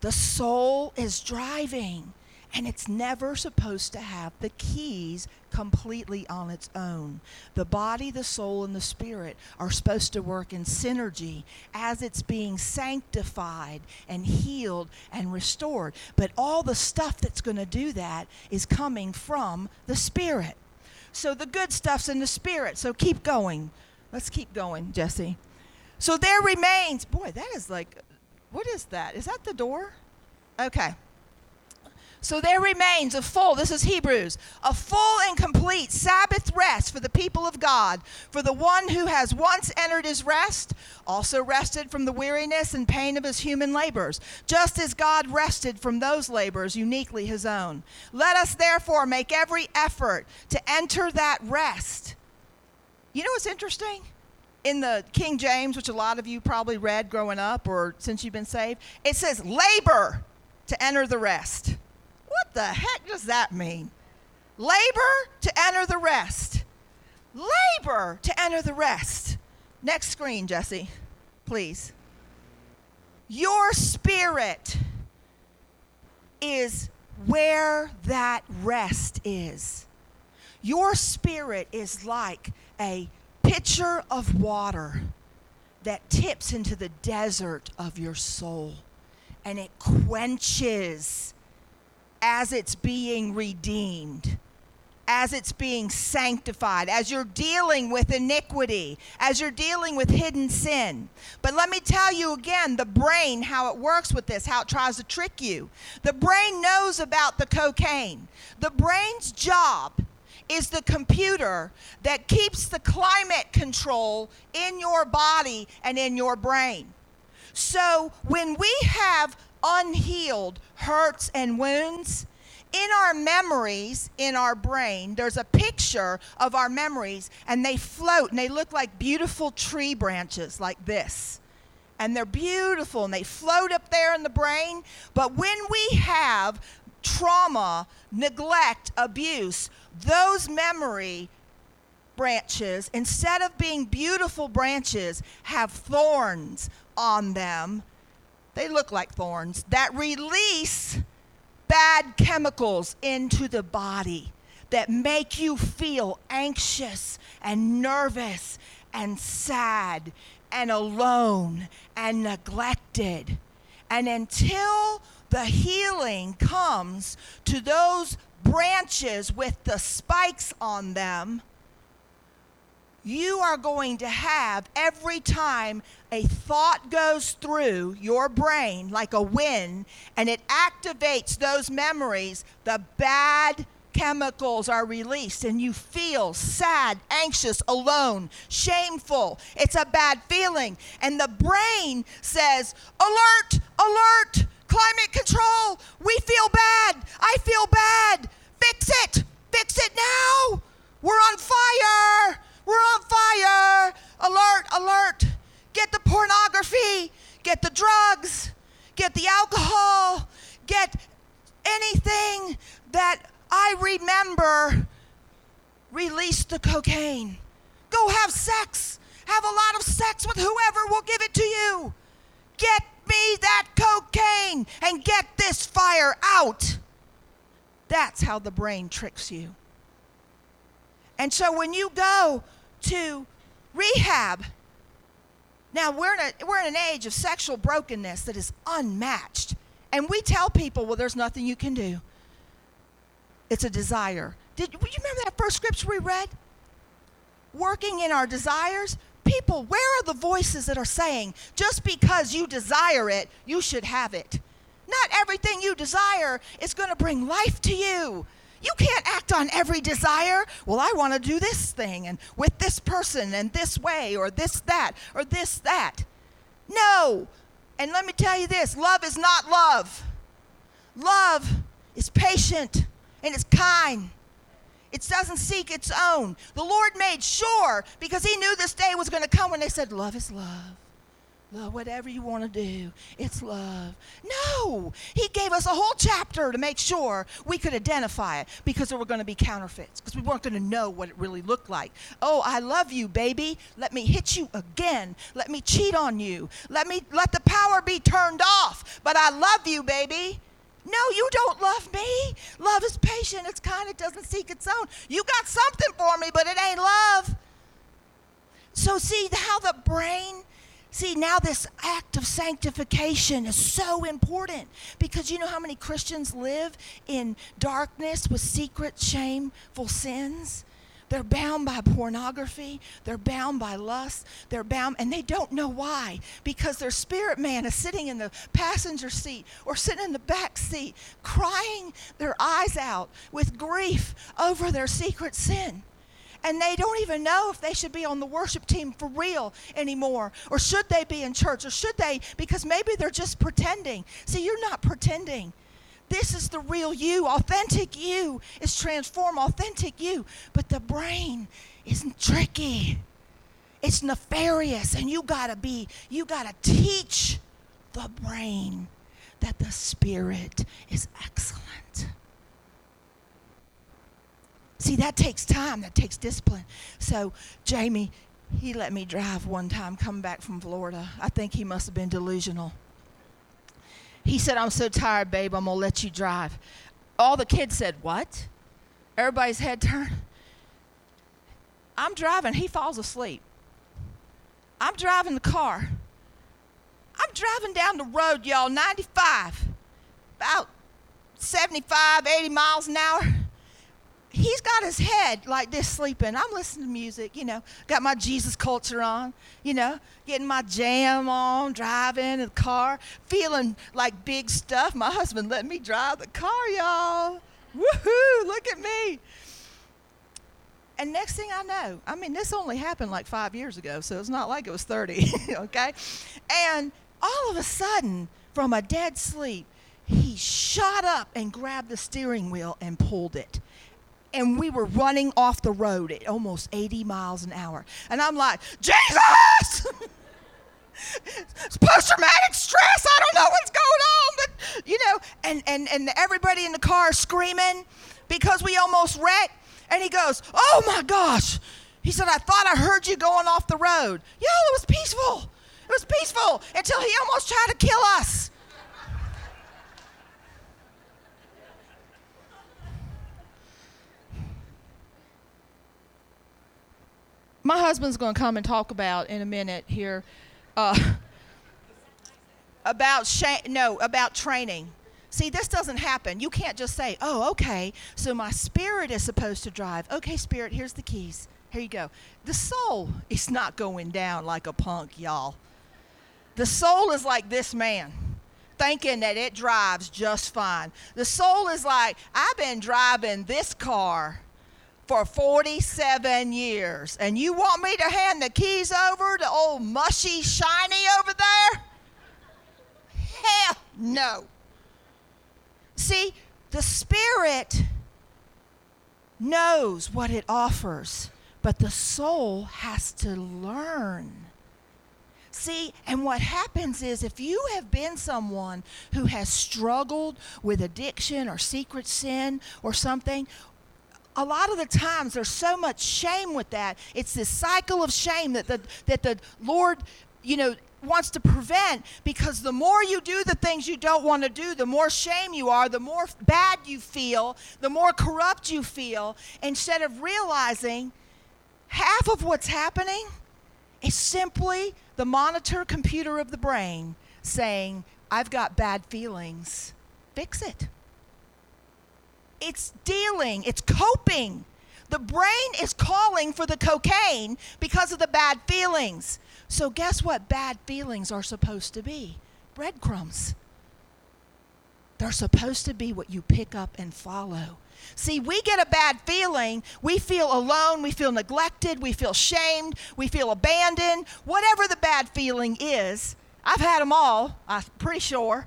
The soul is driving and it's never supposed to have the keys completely on its own. The body, the soul, and the spirit are supposed to work in synergy as it's being sanctified and healed and restored. But all the stuff that's going to do that is coming from the spirit. So the good stuff's in the spirit. So keep going. Let's keep going, Jesse. So there remains, boy, that is like, what is that? Is that the door? Okay. So there remains a full, this is Hebrews, a full and complete Sabbath rest for the people of God. For the one who has once entered his rest also rested from the weariness and pain of his human labors, just as God rested from those labors uniquely his own. Let us therefore make every effort to enter that rest. You know what's interesting? in the King James, which a lot of you probably read growing up or since you've been saved, it says labor to enter the rest. What the heck does that mean? Labor to enter the rest. Labor to enter the rest. Next screen, Jesse, please. Your spirit is where that rest is. Your spirit is like a pitcher of water that tips into the desert of your soul and it quenches as it's being redeemed, as it's being sanctified, as you're dealing with iniquity, as you're dealing with hidden sin. But let me tell you again the brain, how it works with this, how it tries to trick you. The brain knows about the cocaine. The brain's job is the computer that keeps the climate control in your body and in your brain. So when we have unhealed hurts and wounds, in our memories, in our brain, there's a picture of our memories, and they float and they look like beautiful tree branches like this. And they're beautiful and they float up there in the brain. But when we have trauma, neglect, abuse, those memory branches, instead of being beautiful branches, have thorns on them they look like thorns that release bad chemicals into the body that make you feel anxious and nervous and sad and alone and neglected. And until the healing comes to those branches with the spikes on them, you are going to have every time a thought goes through your brain like a wind and it activates those memories, the bad chemicals are released and you feel sad, anxious, alone, shameful. It's a bad feeling. And the brain says, Alert, alert, climate control. We feel bad. I feel bad. Fix it. Fix it now. We're on fire. We're on fire. Alert, alert. Get the pornography, get the drugs, get the alcohol, get anything that I remember. Release the cocaine. Go have sex. Have a lot of sex with whoever will give it to you. Get me that cocaine and get this fire out. That's how the brain tricks you. And so when you go to rehab, now we're in, a, we're in an age of sexual brokenness that is unmatched. And we tell people, well, there's nothing you can do. It's a desire. Did you remember that first scripture we read? Working in our desires. People, where are the voices that are saying, just because you desire it, you should have it? Not everything you desire is going to bring life to you. You can't act on every desire. Well, I want to do this thing and with this person and this way or this, that, or this, that. No. And let me tell you this love is not love. Love is patient and it's kind. It doesn't seek its own. The Lord made sure because He knew this day was going to come when they said, Love is love. Love, whatever you want to do, it's love. No, he gave us a whole chapter to make sure we could identify it because there were going to be counterfeits, because we weren't going to know what it really looked like. Oh, I love you, baby. Let me hit you again. Let me cheat on you. Let me let the power be turned off. But I love you, baby. No, you don't love me. Love is patient. It's kind. It doesn't seek its own. You got something for me, but it ain't love. So see how the brain See, now this act of sanctification is so important because you know how many Christians live in darkness with secret, shameful sins? They're bound by pornography. They're bound by lust. They're bound, and they don't know why because their spirit man is sitting in the passenger seat or sitting in the back seat, crying their eyes out with grief over their secret sin and they don't even know if they should be on the worship team for real anymore or should they be in church or should they because maybe they're just pretending. See you're not pretending. This is the real you. Authentic you is transformed. Authentic you. But the brain isn't tricky. It's nefarious. And you got to be you got to teach the brain that the spirit is excellent See, that takes time, that takes discipline. So, Jamie, he let me drive one time, come back from Florida. I think he must have been delusional. He said, I'm so tired, babe, I'm going to let you drive. All the kids said, What? Everybody's head turned. I'm driving, he falls asleep. I'm driving the car. I'm driving down the road, y'all, 95, about 75, 80 miles an hour he's got his head like this sleeping. I'm listening to music, you know, got my Jesus culture on, you know, getting my jam on, driving in the car, feeling like big stuff. My husband let me drive the car, y'all. Woohoo, look at me. And next thing I know, I mean, this only happened like five years ago, so it's not like it was 30, okay? And all of a sudden, from a dead sleep, he shot up and grabbed the steering wheel and pulled it and we were running off the road at almost 80 miles an hour. And I'm like, Jesus! it's Post traumatic stress. I don't know what's going on, but you know, and, and, and everybody in the car screaming because we almost wrecked. And he goes, Oh my gosh. He said, I thought I heard you going off the road. Yo, it was peaceful. It was peaceful until he almost tried to kill us. My husband's going to come and talk about in a minute here uh, about no about training see this doesn't happen you can't just say oh okay so my spirit is supposed to drive okay spirit here's the keys Here you go. The soul is not going down like a punk, y'all. The soul is like this man, thinking that it drives just fine. The soul is like, I've been driving this car for 47 years, and you want me to hand the keys over to old mushy shiny over there? Hell no. See, the Spirit knows what it offers, but the soul has to learn. See, and what happens is if you have been someone who has struggled with addiction or secret sin or something, a lot of the times there's so much shame with that. It's this cycle of shame that the that the Lord, you know, wants to prevent because the more you do the things you don't want to do, the more shame you are, the more bad you feel, the more corrupt you feel, instead of realizing half of what's happening is simply the monitor computer of the brain saying, I've got bad feelings. Fix it. It's dealing, it's coping. The brain is calling for the cocaine because of the bad feelings. So, guess what bad feelings are supposed to be? Breadcrumbs. They're supposed to be what you pick up and follow. See, we get a bad feeling. We feel alone. We feel neglected. We feel shamed. We feel abandoned. Whatever the bad feeling is, I've had them all, I'm pretty sure,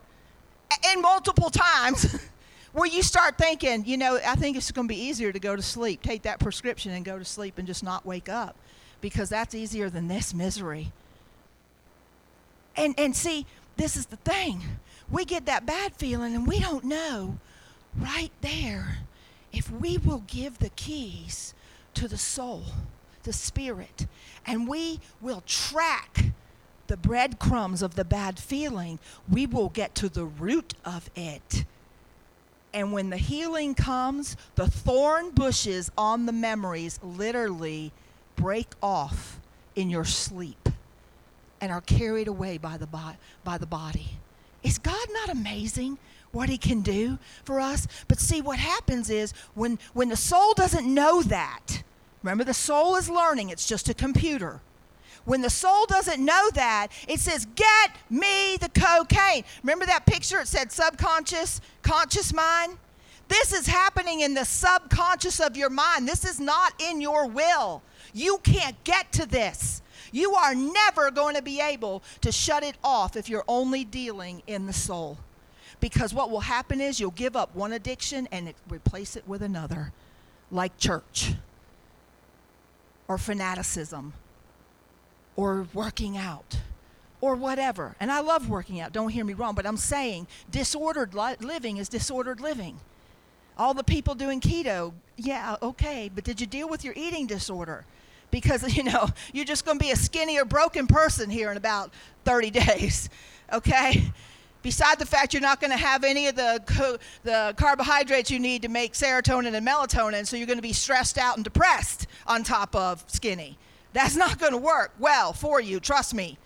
and multiple times. where you start thinking, you know, I think it's going to be easier to go to sleep, take that prescription and go to sleep and just not wake up because that's easier than this misery. And and see, this is the thing. We get that bad feeling and we don't know right there if we will give the keys to the soul, the spirit, and we will track the breadcrumbs of the bad feeling, we will get to the root of it and when the healing comes, the thorn bushes on the memories literally break off in your sleep and are carried away by the, by the body. Is God not amazing what he can do for us? But see, what happens is when, when the soul doesn't know that, remember, the soul is learning, it's just a computer. When the soul doesn't know that, it says, Get me the cocaine. Remember that picture? It said subconscious, conscious mind. This is happening in the subconscious of your mind. This is not in your will. You can't get to this. You are never going to be able to shut it off if you're only dealing in the soul. Because what will happen is you'll give up one addiction and replace it with another, like church or fanaticism or working out or whatever. And I love working out, don't hear me wrong, but I'm saying disordered li- living is disordered living. All the people doing keto, yeah, okay, but did you deal with your eating disorder? Because, you know, you're just going to be a skinny or broken person here in about 30 days, okay? Beside the fact you're not going to have any of the, co- the carbohydrates you need to make serotonin and melatonin, so you're going to be stressed out and depressed on top of skinny. That's not going to work well for you, trust me.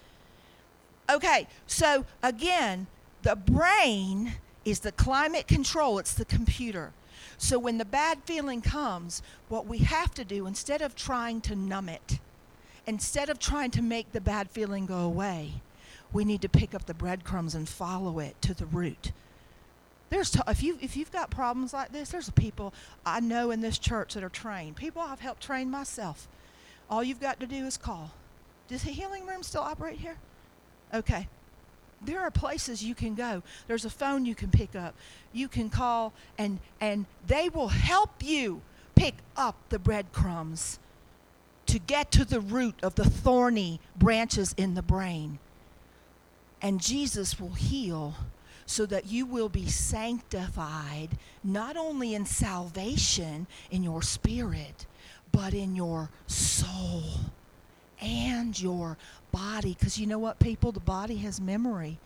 Okay, so again, the brain is the climate control, it's the computer. So when the bad feeling comes, what we have to do, instead of trying to numb it, instead of trying to make the bad feeling go away, we need to pick up the breadcrumbs and follow it to the root. There's t- if you if you've got problems like this, there's people I know in this church that are trained. People I've helped train myself all you've got to do is call. Does the healing room still operate here? Okay. There are places you can go. There's a phone you can pick up. You can call and and they will help you pick up the breadcrumbs to get to the root of the thorny branches in the brain. And Jesus will heal so that you will be sanctified not only in salvation in your spirit, but in your soul and your body. Because you know what, people? The body has memory,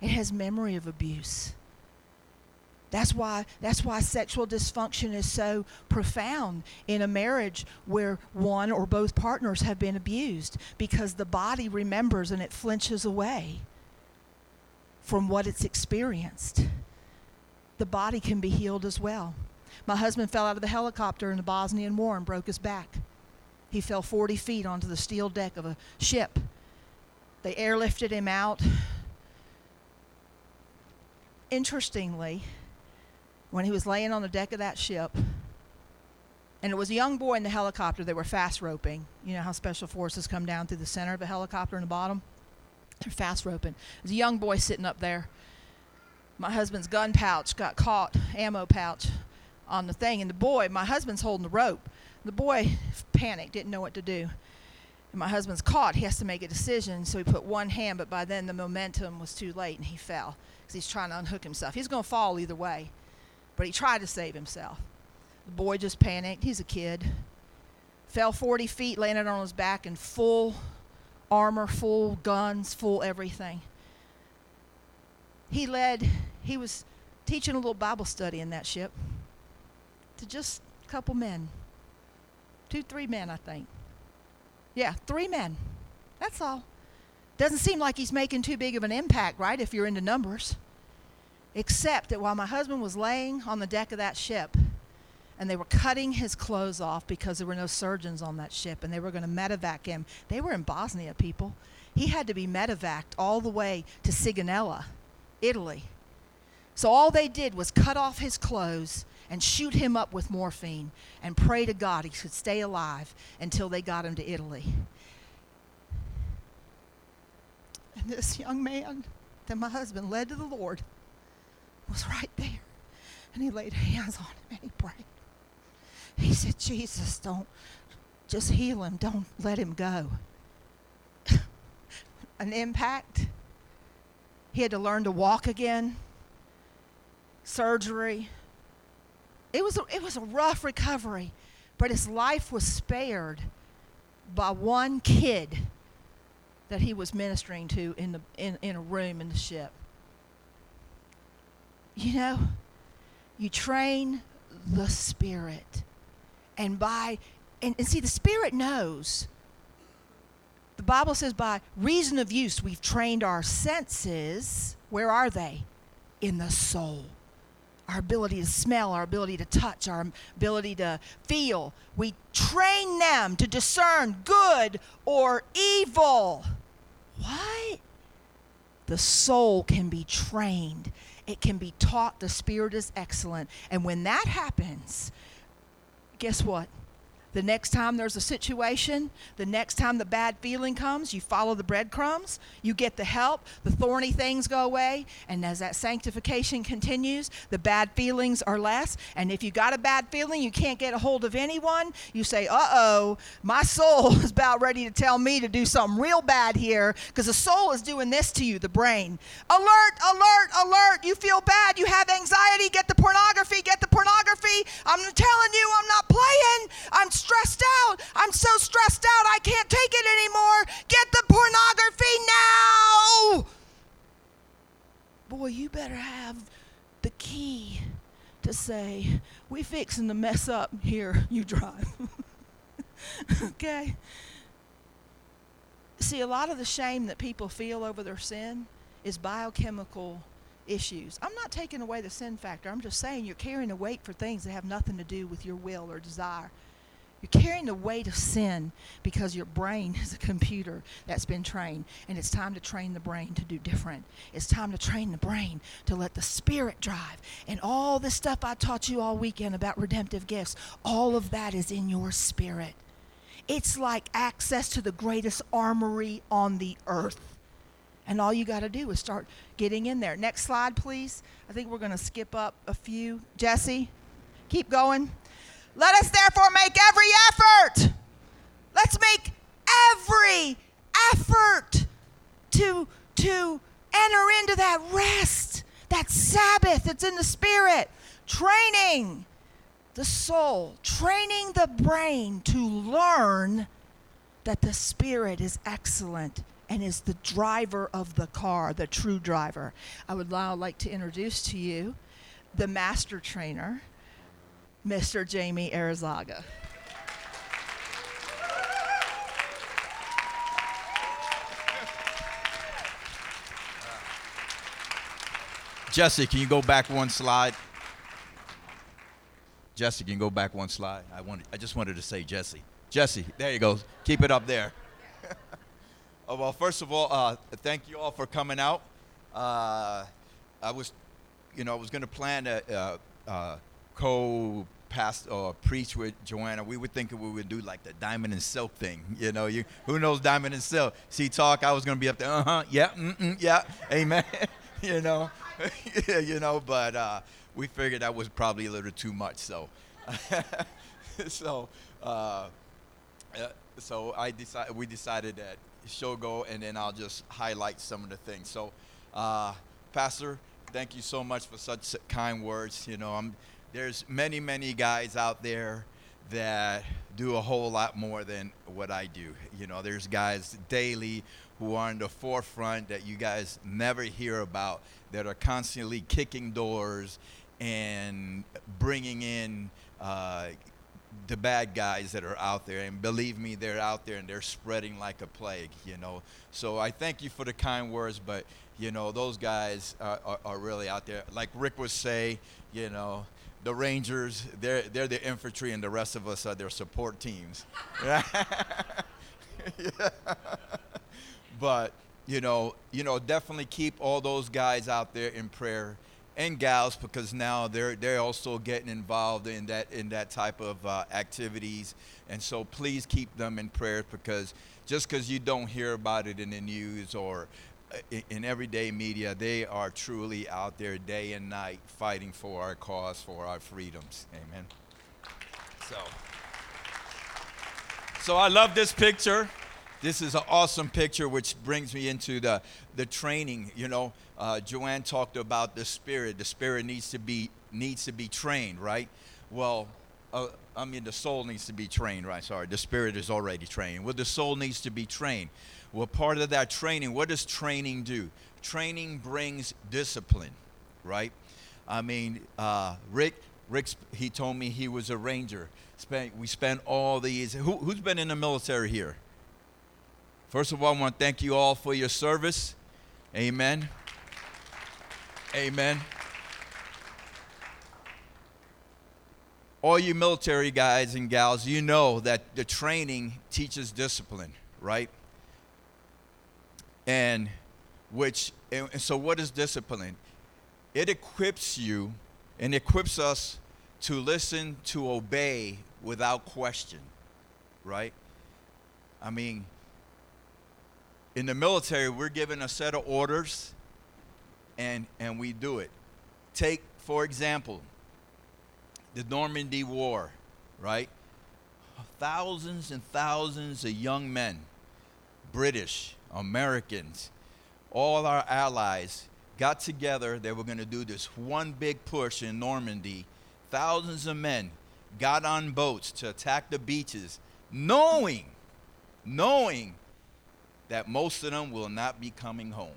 it has memory of abuse. That's why, that's why sexual dysfunction is so profound in a marriage where one or both partners have been abused because the body remembers and it flinches away from what it's experienced. The body can be healed as well. My husband fell out of the helicopter in the Bosnian War and broke his back. He fell 40 feet onto the steel deck of a ship. They airlifted him out. Interestingly, when he was laying on the deck of that ship, and it was a young boy in the helicopter they were fast roping. You know how special forces come down through the center of a helicopter in the bottom? They're fast roping. There's a young boy sitting up there. My husband's gun pouch got caught, ammo pouch, on the thing. And the boy, my husband's holding the rope. The boy panicked, didn't know what to do. And my husband's caught. He has to make a decision. So he put one hand, but by then the momentum was too late and he fell because he's trying to unhook himself. He's going to fall either way. But he tried to save himself. The boy just panicked. He's a kid. Fell 40 feet, landed on his back in full armor, full guns, full everything. He led, he was teaching a little Bible study in that ship to just a couple men. Two, three men, I think. Yeah, three men. That's all. Doesn't seem like he's making too big of an impact, right, if you're into numbers. Except that while my husband was laying on the deck of that ship, and they were cutting his clothes off because there were no surgeons on that ship, and they were going to medevac him. They were in Bosnia, people. He had to be medevaced all the way to Sigonella, Italy. So all they did was cut off his clothes and shoot him up with morphine and pray to God he could stay alive until they got him to Italy. And this young man that my husband led to the Lord was right there. And he laid hands on him and he prayed. He said, Jesus, don't just heal him, don't let him go. An impact. He had to learn to walk again. Surgery. It was a, it was a rough recovery, but his life was spared by one kid that he was ministering to in, the, in, in a room in the ship. You know, you train the spirit. And by, and, and see, the spirit knows. The Bible says, by reason of use, we've trained our senses. Where are they? In the soul our ability to smell, our ability to touch, our ability to feel. We train them to discern good or evil. What? The soul can be trained, it can be taught. The Spirit is excellent. And when that happens, guess what? The next time there's a situation, the next time the bad feeling comes, you follow the breadcrumbs, you get the help, the thorny things go away, and as that sanctification continues, the bad feelings are less. And if you got a bad feeling, you can't get a hold of anyone, you say, uh oh, my soul is about ready to tell me to do something real bad here because the soul is doing this to you, the brain. Alert, alert, alert, you feel bad, you have anxiety, get the pornography, get the pornography. I'm telling you, I'm not playing. I'm stressed out. I'm so stressed out, I can't take it anymore. Get the pornography now. Boy, you better have the key to say, we fixing to mess up here, you drive. okay? See, a lot of the shame that people feel over their sin is biochemical issues. I'm not taking away the sin factor. I'm just saying you're carrying a weight for things that have nothing to do with your will or desire. You're carrying the weight of sin because your brain is a computer that's been trained, and it's time to train the brain to do different. It's time to train the brain to let the spirit drive. And all this stuff I taught you all weekend about redemptive gifts, all of that is in your spirit. It's like access to the greatest armory on the earth. And all you got to do is start getting in there. Next slide, please. I think we're going to skip up a few. Jesse, keep going. Let us therefore make every effort. Let's make every effort to, to enter into that rest, that Sabbath that's in the spirit. Training the soul, training the brain to learn that the spirit is excellent and is the driver of the car, the true driver. I would now like to introduce to you the master trainer Mr. Jamie Arizaga. Jesse, can you go back one slide? Jesse, can you go back one slide? I wanted, I just wanted to say, Jesse, Jesse, there you go. Keep it up there. oh, well, first of all, uh, thank you all for coming out. Uh, I was, you know, I was going to plan a uh, uh, co past or preach with Joanna. We were thinking we would do like the diamond and silk thing. You know, you who knows diamond and silk? See, talk. I was to be up there. Uh huh. Yeah. Mm-mm, yeah. Amen. you know, you know, but uh, we figured that was probably a little too much. So, so. Uh, uh, so I decided we decided that she'll go and then I'll just highlight some of the things. So, uh, Pastor, thank you so much for such kind words. You know, I'm, there's many many guys out there that do a whole lot more than what I do. You know, there's guys daily who are in the forefront that you guys never hear about that are constantly kicking doors and bringing in uh, the bad guys that are out there. And believe me they're out there and they're spreading like a plague you know. So i thank you for the kind words but you know those guys are, are, are really out there. Like rick would say you know the rangers they're they're the infantry and the rest of us are their support teams. But you know you know definitely keep all those guys out there in prayer and gals because now they're they're also getting involved in that in that type of uh, activities. And so please keep them in prayer because just because you don't hear about it in the news or in, everyday media they are truly out there day and night fighting for our cause for our freedoms. Amen. So so i love this picture. This is an awesome picture which brings me into the, the training you know. Uh, joanne talked about the spirit. The spirit needs to be needs to be trained right? Well uh, i mean the soul needs to be trained right? Sorry the spirit is already trained. Well the soul needs to be trained well part of that training what does training do training brings discipline right i mean uh, rick rick he told me he was a ranger spent, we spent all these who, who's been in the military here First of all, I want to thank you all for your service. Amen. Amen. All you military guys and gals, you know that the training teaches discipline, right? And which, and so what is discipline? It equips you and equips us to listen, to obey without question, right? I mean, in the military, we're given a set of orders and, and we do it. Take, for example, the Normandy War, right? Thousands and thousands of young men, British, Americans, all our allies got together. They were going to do this one big push in Normandy. Thousands of men got on boats to attack the beaches, knowing, knowing that most of them will not be coming home.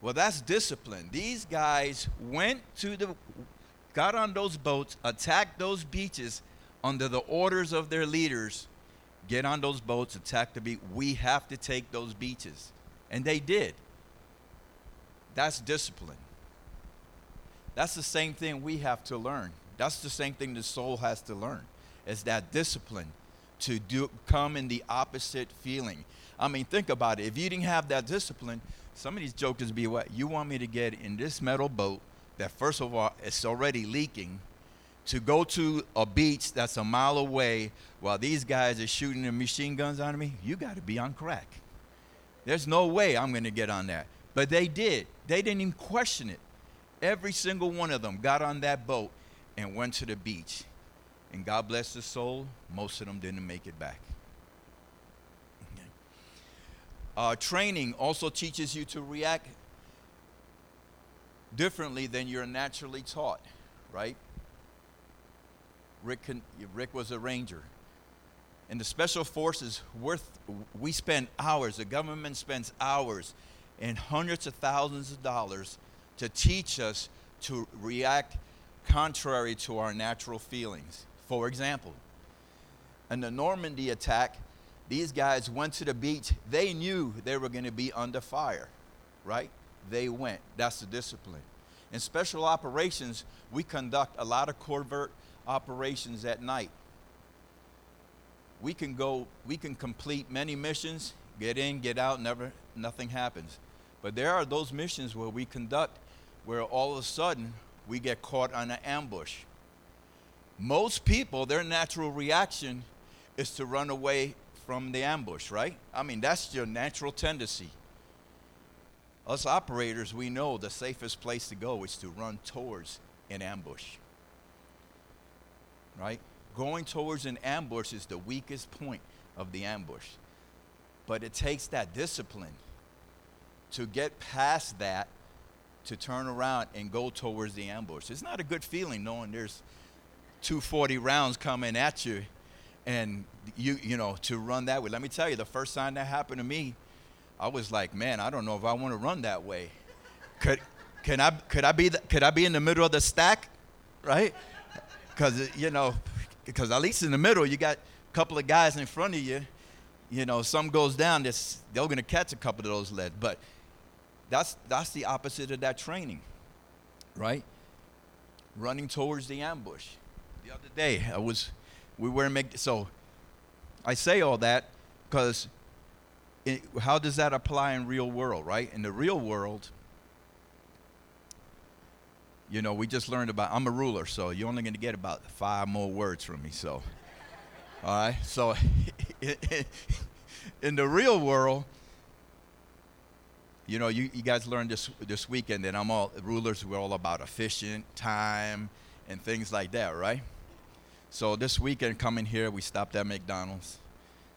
Well, that's discipline. These guys went to the, got on those boats, attacked those beaches under the orders of their leaders. Get on those boats, attack the beach. We have to take those beaches. And they did. That's discipline. That's the same thing we have to learn. That's the same thing the soul has to learn. Is that discipline to do come in the opposite feeling. I mean, think about it. If you didn't have that discipline, some of these jokers be what? You want me to get in this metal boat that, first of all, it's already leaking, to go to a beach that's a mile away while these guys are shooting their machine guns on me? You got to be on crack. There's no way I'm going to get on that. But they did. They didn't even question it. Every single one of them got on that boat and went to the beach. And God bless the soul, most of them didn't make it back. Uh, training also teaches you to react differently than you're naturally taught, right? Rick, can, Rick was a ranger. And the special forces, worth, we spend hours, the government spends hours and hundreds of thousands of dollars to teach us to react contrary to our natural feelings. For example, in the Normandy attack, these guys went to the beach. They knew they were going to be under fire, right? They went. That's the discipline. In special operations, we conduct a lot of covert operations at night. we can go, we can complete many missions, get in, get out, never, nothing happens. But there are those missions where we conduct where all of a sudden we get caught on an ambush. Most people, their natural reaction is to run away from the ambush, right? I mean, that's your natural tendency. Us operators, we know the safest place to go is to run towards an ambush. Right? Going towards an ambush is the weakest point of the ambush. But it takes that discipline to get past that to turn around and go towards the ambush. It's not a good feeling knowing there's 240 rounds coming at you and you you know to run that way. Let me tell you the first time that happened to me, I was like, man, I don't know if I want to run that way. Could can I could I be the, could I be in the middle of the stack? Right? Cuz uh, you know, because at least in the middle you got a couple of guys in front of you. You know, some goes down, they're going to catch a couple of those lead. But that's, that's the opposite of that training, right? Running towards the ambush. The other day, I was, we were in, so I say all that because how does that apply in real world, right? In the real world, you know, we just learned about, I'm a ruler, so you're only going to get about five more words from me, so. All right, so in the real world, you know, you, you guys learned this this weekend that I'm all rulers. We're all about efficient time and things like that, right? So this weekend coming here, we stopped at McDonald's.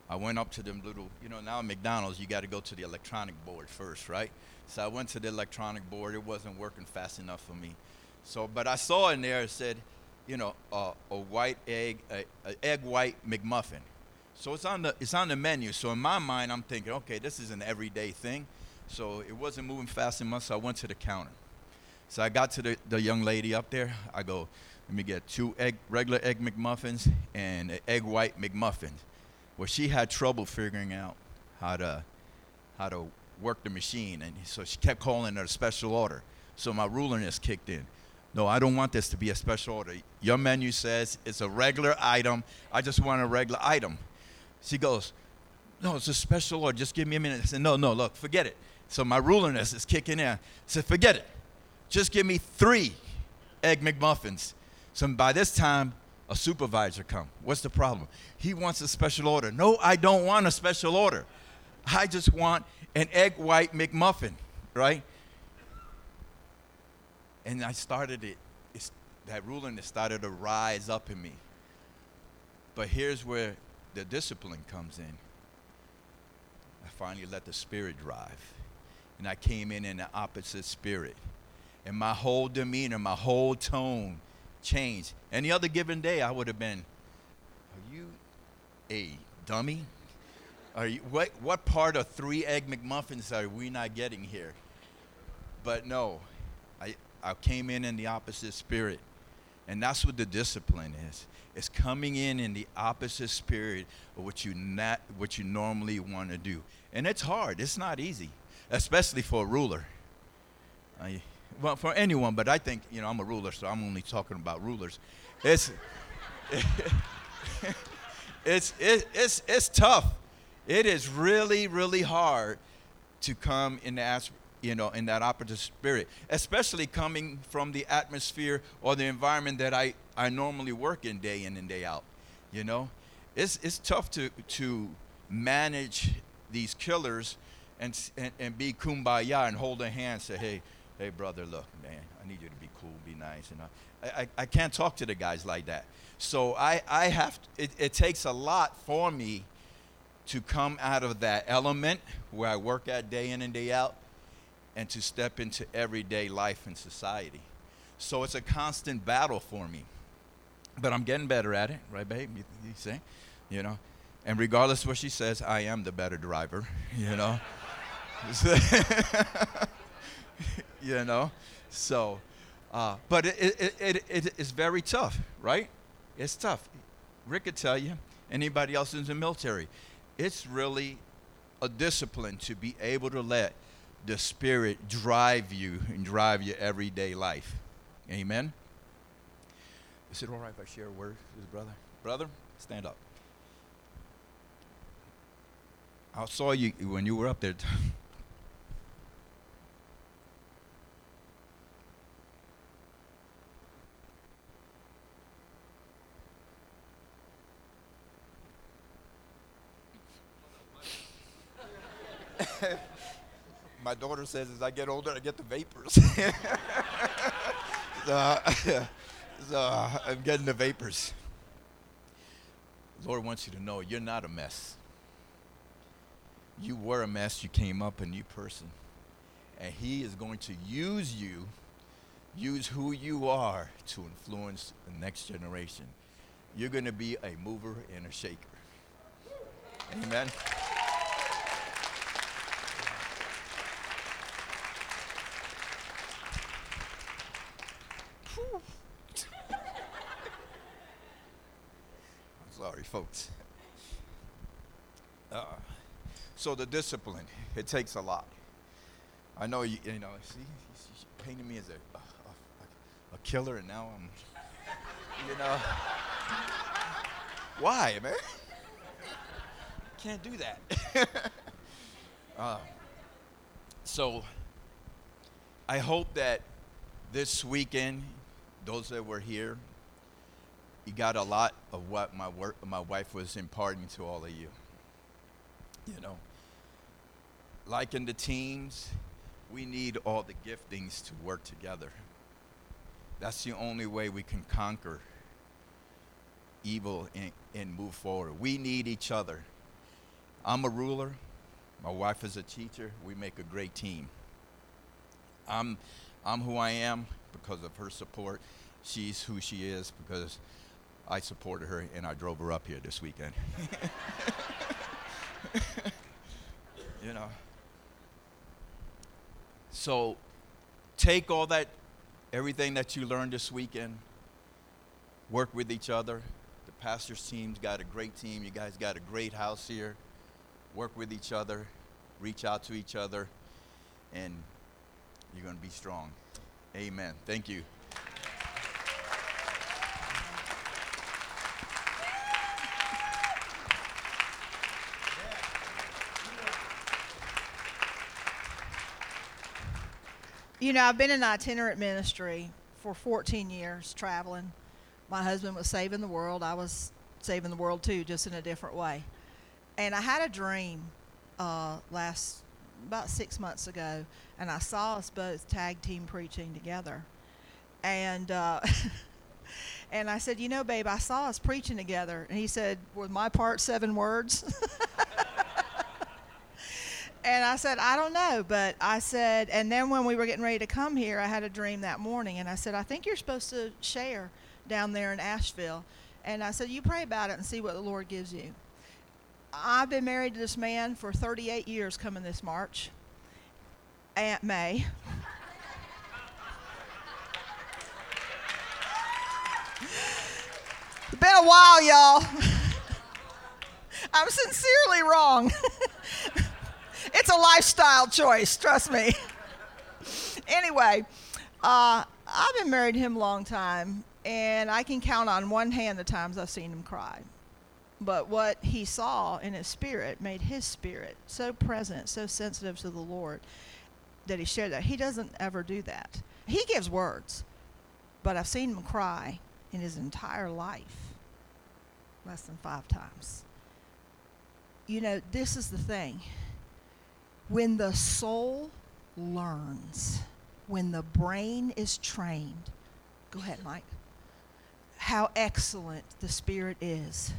I went up to them little, you know, now at McDonald's you got to go to the electronic board first, right? So I went to the electronic board. It wasn't working fast enough for me. So, but I saw in there it said, you know, uh, a white egg, a, a egg white McMuffin. So it's on the it's on the menu. So in my mind, I'm thinking, okay, this is an everyday thing. So it wasn't moving fast enough, so I went to the counter. So I got to the, the young lady up there. I go, let me get two egg, regular egg McMuffins and an egg white McMuffin. Well, she had trouble figuring out how to, how to work the machine, and so she kept calling it a special order. So my rulerness kicked in. No, I don't want this to be a special order. Your menu says it's a regular item. I just want a regular item. She goes, No, it's a special order. Just give me a minute. I said, No, no, look, forget it. So my rulerness is kicking in. I said, forget it. Just give me three egg McMuffins. So by this time, a supervisor come. What's the problem? He wants a special order. No, I don't want a special order. I just want an egg white McMuffin, right? And I started it, it's, that rulerness started to rise up in me. But here's where the discipline comes in. I finally let the Spirit drive and I came in in the opposite spirit. And my whole demeanor, my whole tone changed. Any other given day, I would have been, Are you a dummy? Are you, what, what part of three egg McMuffins are we not getting here? But no, I, came in in the opposite spirit. And that's what the discipline is. It's coming in in the opposite spirit of what you not what you normally want to do. And it's hard. It's not easy especially for a ruler. I, well, for anyone, but I think, you know, I'm a ruler, so I'm only talking about rulers. It's, it's, it, it's, it's tough. It is really, really hard to come in the, you know, in that operative spirit, especially coming from the atmosphere or the environment that I, I normally work in day in and day out. You know, it's, it's tough to, to manage these killers and, and, and be kumbaya and hold a hand and say, hey, hey, brother, look, man, I need you to be cool, be nice. Know, I, I, I can't talk to the guys like that. So I, I have, to, it, it takes a lot for me to come out of that element where I work at day in and day out and to step into everyday life and society. So it's a constant battle for me. But I'm getting better at it, right, babe? You, you say? You know? And regardless of what she says, I am the better driver, you know? you know? So, uh, but it, it, it, it, it's very tough, right? It's tough. Rick could tell you, anybody else in the military, it's really a discipline to be able to let the Spirit drive you and drive your everyday life. Amen? Is it all right if I share a word with brother? Brother, stand up. I saw you when you were up there. My daughter says as I get older, I get the vapors. so, so I'm getting the vapors. Lord wants you to know you're not a mess. You were a mess. You came up a new person. And He is going to use you, use who you are to influence the next generation. You're going to be a mover and a shaker. Amen. I'm sorry, folks. Uh, so the discipline, it takes a lot. I know you, you know. See, she painted me as a, a, a, killer, and now I'm, you know. Why, man? Can't do that. uh, so, I hope that this weekend, those that were here, you got a lot of what my work, my wife was imparting to all of you. You know, like in the teams, we need all the giftings to work together. That's the only way we can conquer evil and, and move forward. We need each other. I'm a ruler. My wife is a teacher. We make a great team. I'm, I'm who I am because of her support. She's who she is because I supported her and I drove her up here this weekend. you know. So take all that, everything that you learned this weekend, work with each other. The pastor's team's got a great team. You guys got a great house here. Work with each other, reach out to each other, and you're going to be strong. Amen. Thank you. You know, I've been in itinerant ministry for 14 years, traveling. My husband was saving the world. I was saving the world too, just in a different way. And I had a dream uh, last about six months ago, and I saw us both tag team preaching together. And uh, and I said, you know, babe, I saw us preaching together. And he said, "Was my part seven words?" and I said, I don't know, but I said, and then when we were getting ready to come here, I had a dream that morning, and I said, I think you're supposed to share down there in Asheville. And I said, you pray about it and see what the Lord gives you. I've been married to this man for 38 years coming this March. Aunt May. been a while, y'all. I'm sincerely wrong. it's a lifestyle choice, trust me. anyway, uh, I've been married to him a long time, and I can count on one hand the times I've seen him cry. But what he saw in his spirit made his spirit so present, so sensitive to the Lord that he shared that. He doesn't ever do that. He gives words, but I've seen him cry in his entire life less than five times. You know, this is the thing. When the soul learns, when the brain is trained, go ahead, Mike, how excellent the Spirit is,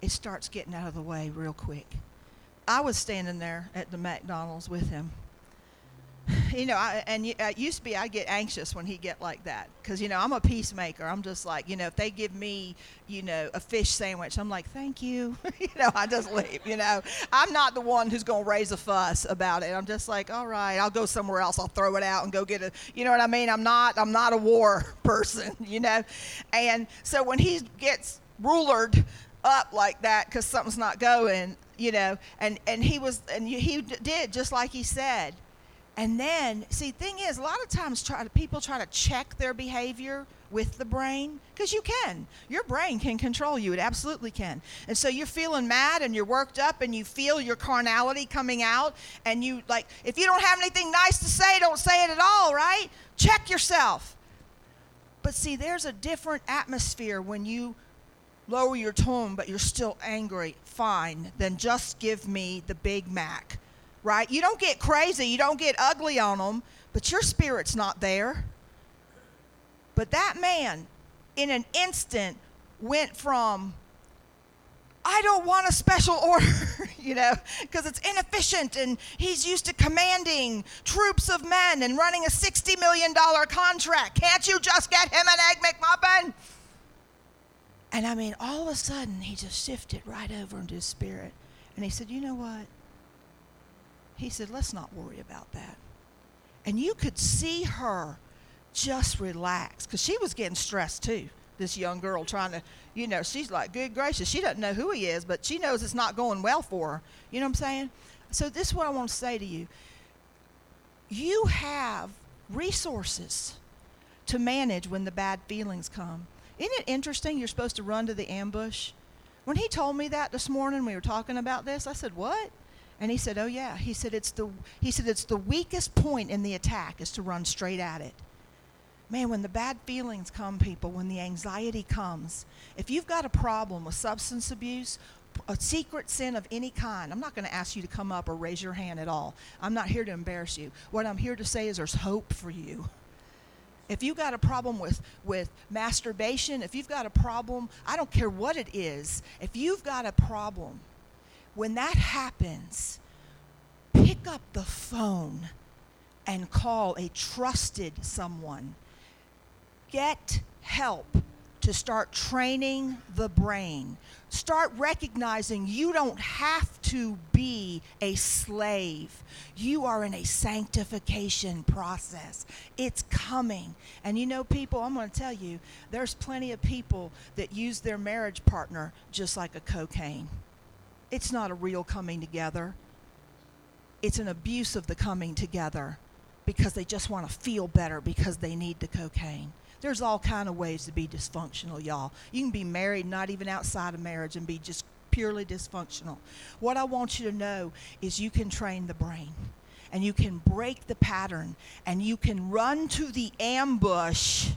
it starts getting out of the way real quick. I was standing there at the McDonald's with him you know, I, and it uh, used to be I'd get anxious when he get like that because you know I'm a peacemaker. I'm just like you know if they give me you know a fish sandwich, I'm like thank you. you know I just leave. You know I'm not the one who's gonna raise a fuss about it. I'm just like all right, I'll go somewhere else. I'll throw it out and go get a. You know what I mean? I'm not I'm not a war person. You know, and so when he gets rulered up like that because something's not going, you know, and and he was and he did just like he said and then, see, thing is, a lot of times try to, people try to check their behavior with the brain? Because you can. Your brain can control you. It absolutely can. And so you're feeling mad and you're worked up and you feel your carnality coming out. And you, like, if you don't have anything nice to say, don't say it at all, right? Check yourself. But see, there's a different atmosphere when you lower your tone, but you're still angry. Fine. Then just give me the Big Mac, right? You don't get crazy. You don't get ugly on them, but your spirit's not there. But that man, in an instant, went from, I don't want a special order, you know, because it's inefficient and he's used to commanding troops of men and running a $60 million contract. Can't you just get him an Egg McMuffin? And I mean, all of a sudden, he just shifted right over into his spirit. And he said, You know what? He said, Let's not worry about that. And you could see her just relax because she was getting stressed too. This young girl trying to, you know, she's like, good gracious, she doesn't know who he is, but she knows it's not going well for her. You know what I'm saying? So, this is what I want to say to you. You have resources to manage when the bad feelings come. Isn't it interesting you're supposed to run to the ambush? When he told me that this morning, we were talking about this, I said, What? And he said, Oh yeah. He said it's the he said it's the weakest point in the attack is to run straight at it man, when the bad feelings come, people, when the anxiety comes, if you've got a problem with substance abuse, a secret sin of any kind, I'm not going to ask you to come up or raise your hand at all. I'm not here to embarrass you. What I'm here to say is there's hope for you. If you've got a problem with, with masturbation, if you've got a problem, I don't care what it is, if you've got a problem, when that happens, pick up the phone and call a trusted someone get help to start training the brain. Start recognizing you don't have to be a slave. You are in a sanctification process. It's coming. And you know, people, I'm going to tell you, there's plenty of people that use their marriage partner just like a cocaine. It's not a real coming together, it's an abuse of the coming together because they just want to feel better because they need the cocaine. There's all kind of ways to be dysfunctional, y'all. You can be married, not even outside of marriage, and be just purely dysfunctional. What I want you to know is you can train the brain and you can break the pattern and you can run to the ambush.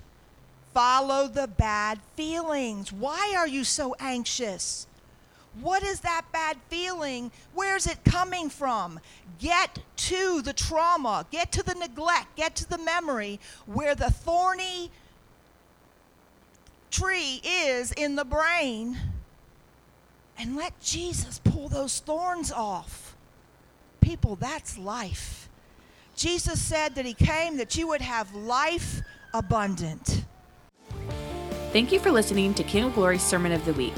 Follow the bad feelings. Why are you so anxious? What is that bad feeling? Where's it coming from? Get to the trauma, get to the neglect, get to the memory where the thorny tree is in the brain and let Jesus pull those thorns off. People, that's life. Jesus said that He came that you would have life abundant. Thank you for listening to King of Glory's Sermon of the Week.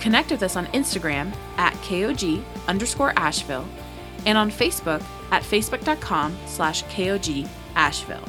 Connect with us on Instagram at KOG underscore Asheville and on Facebook at facebook.com slash KOG Asheville.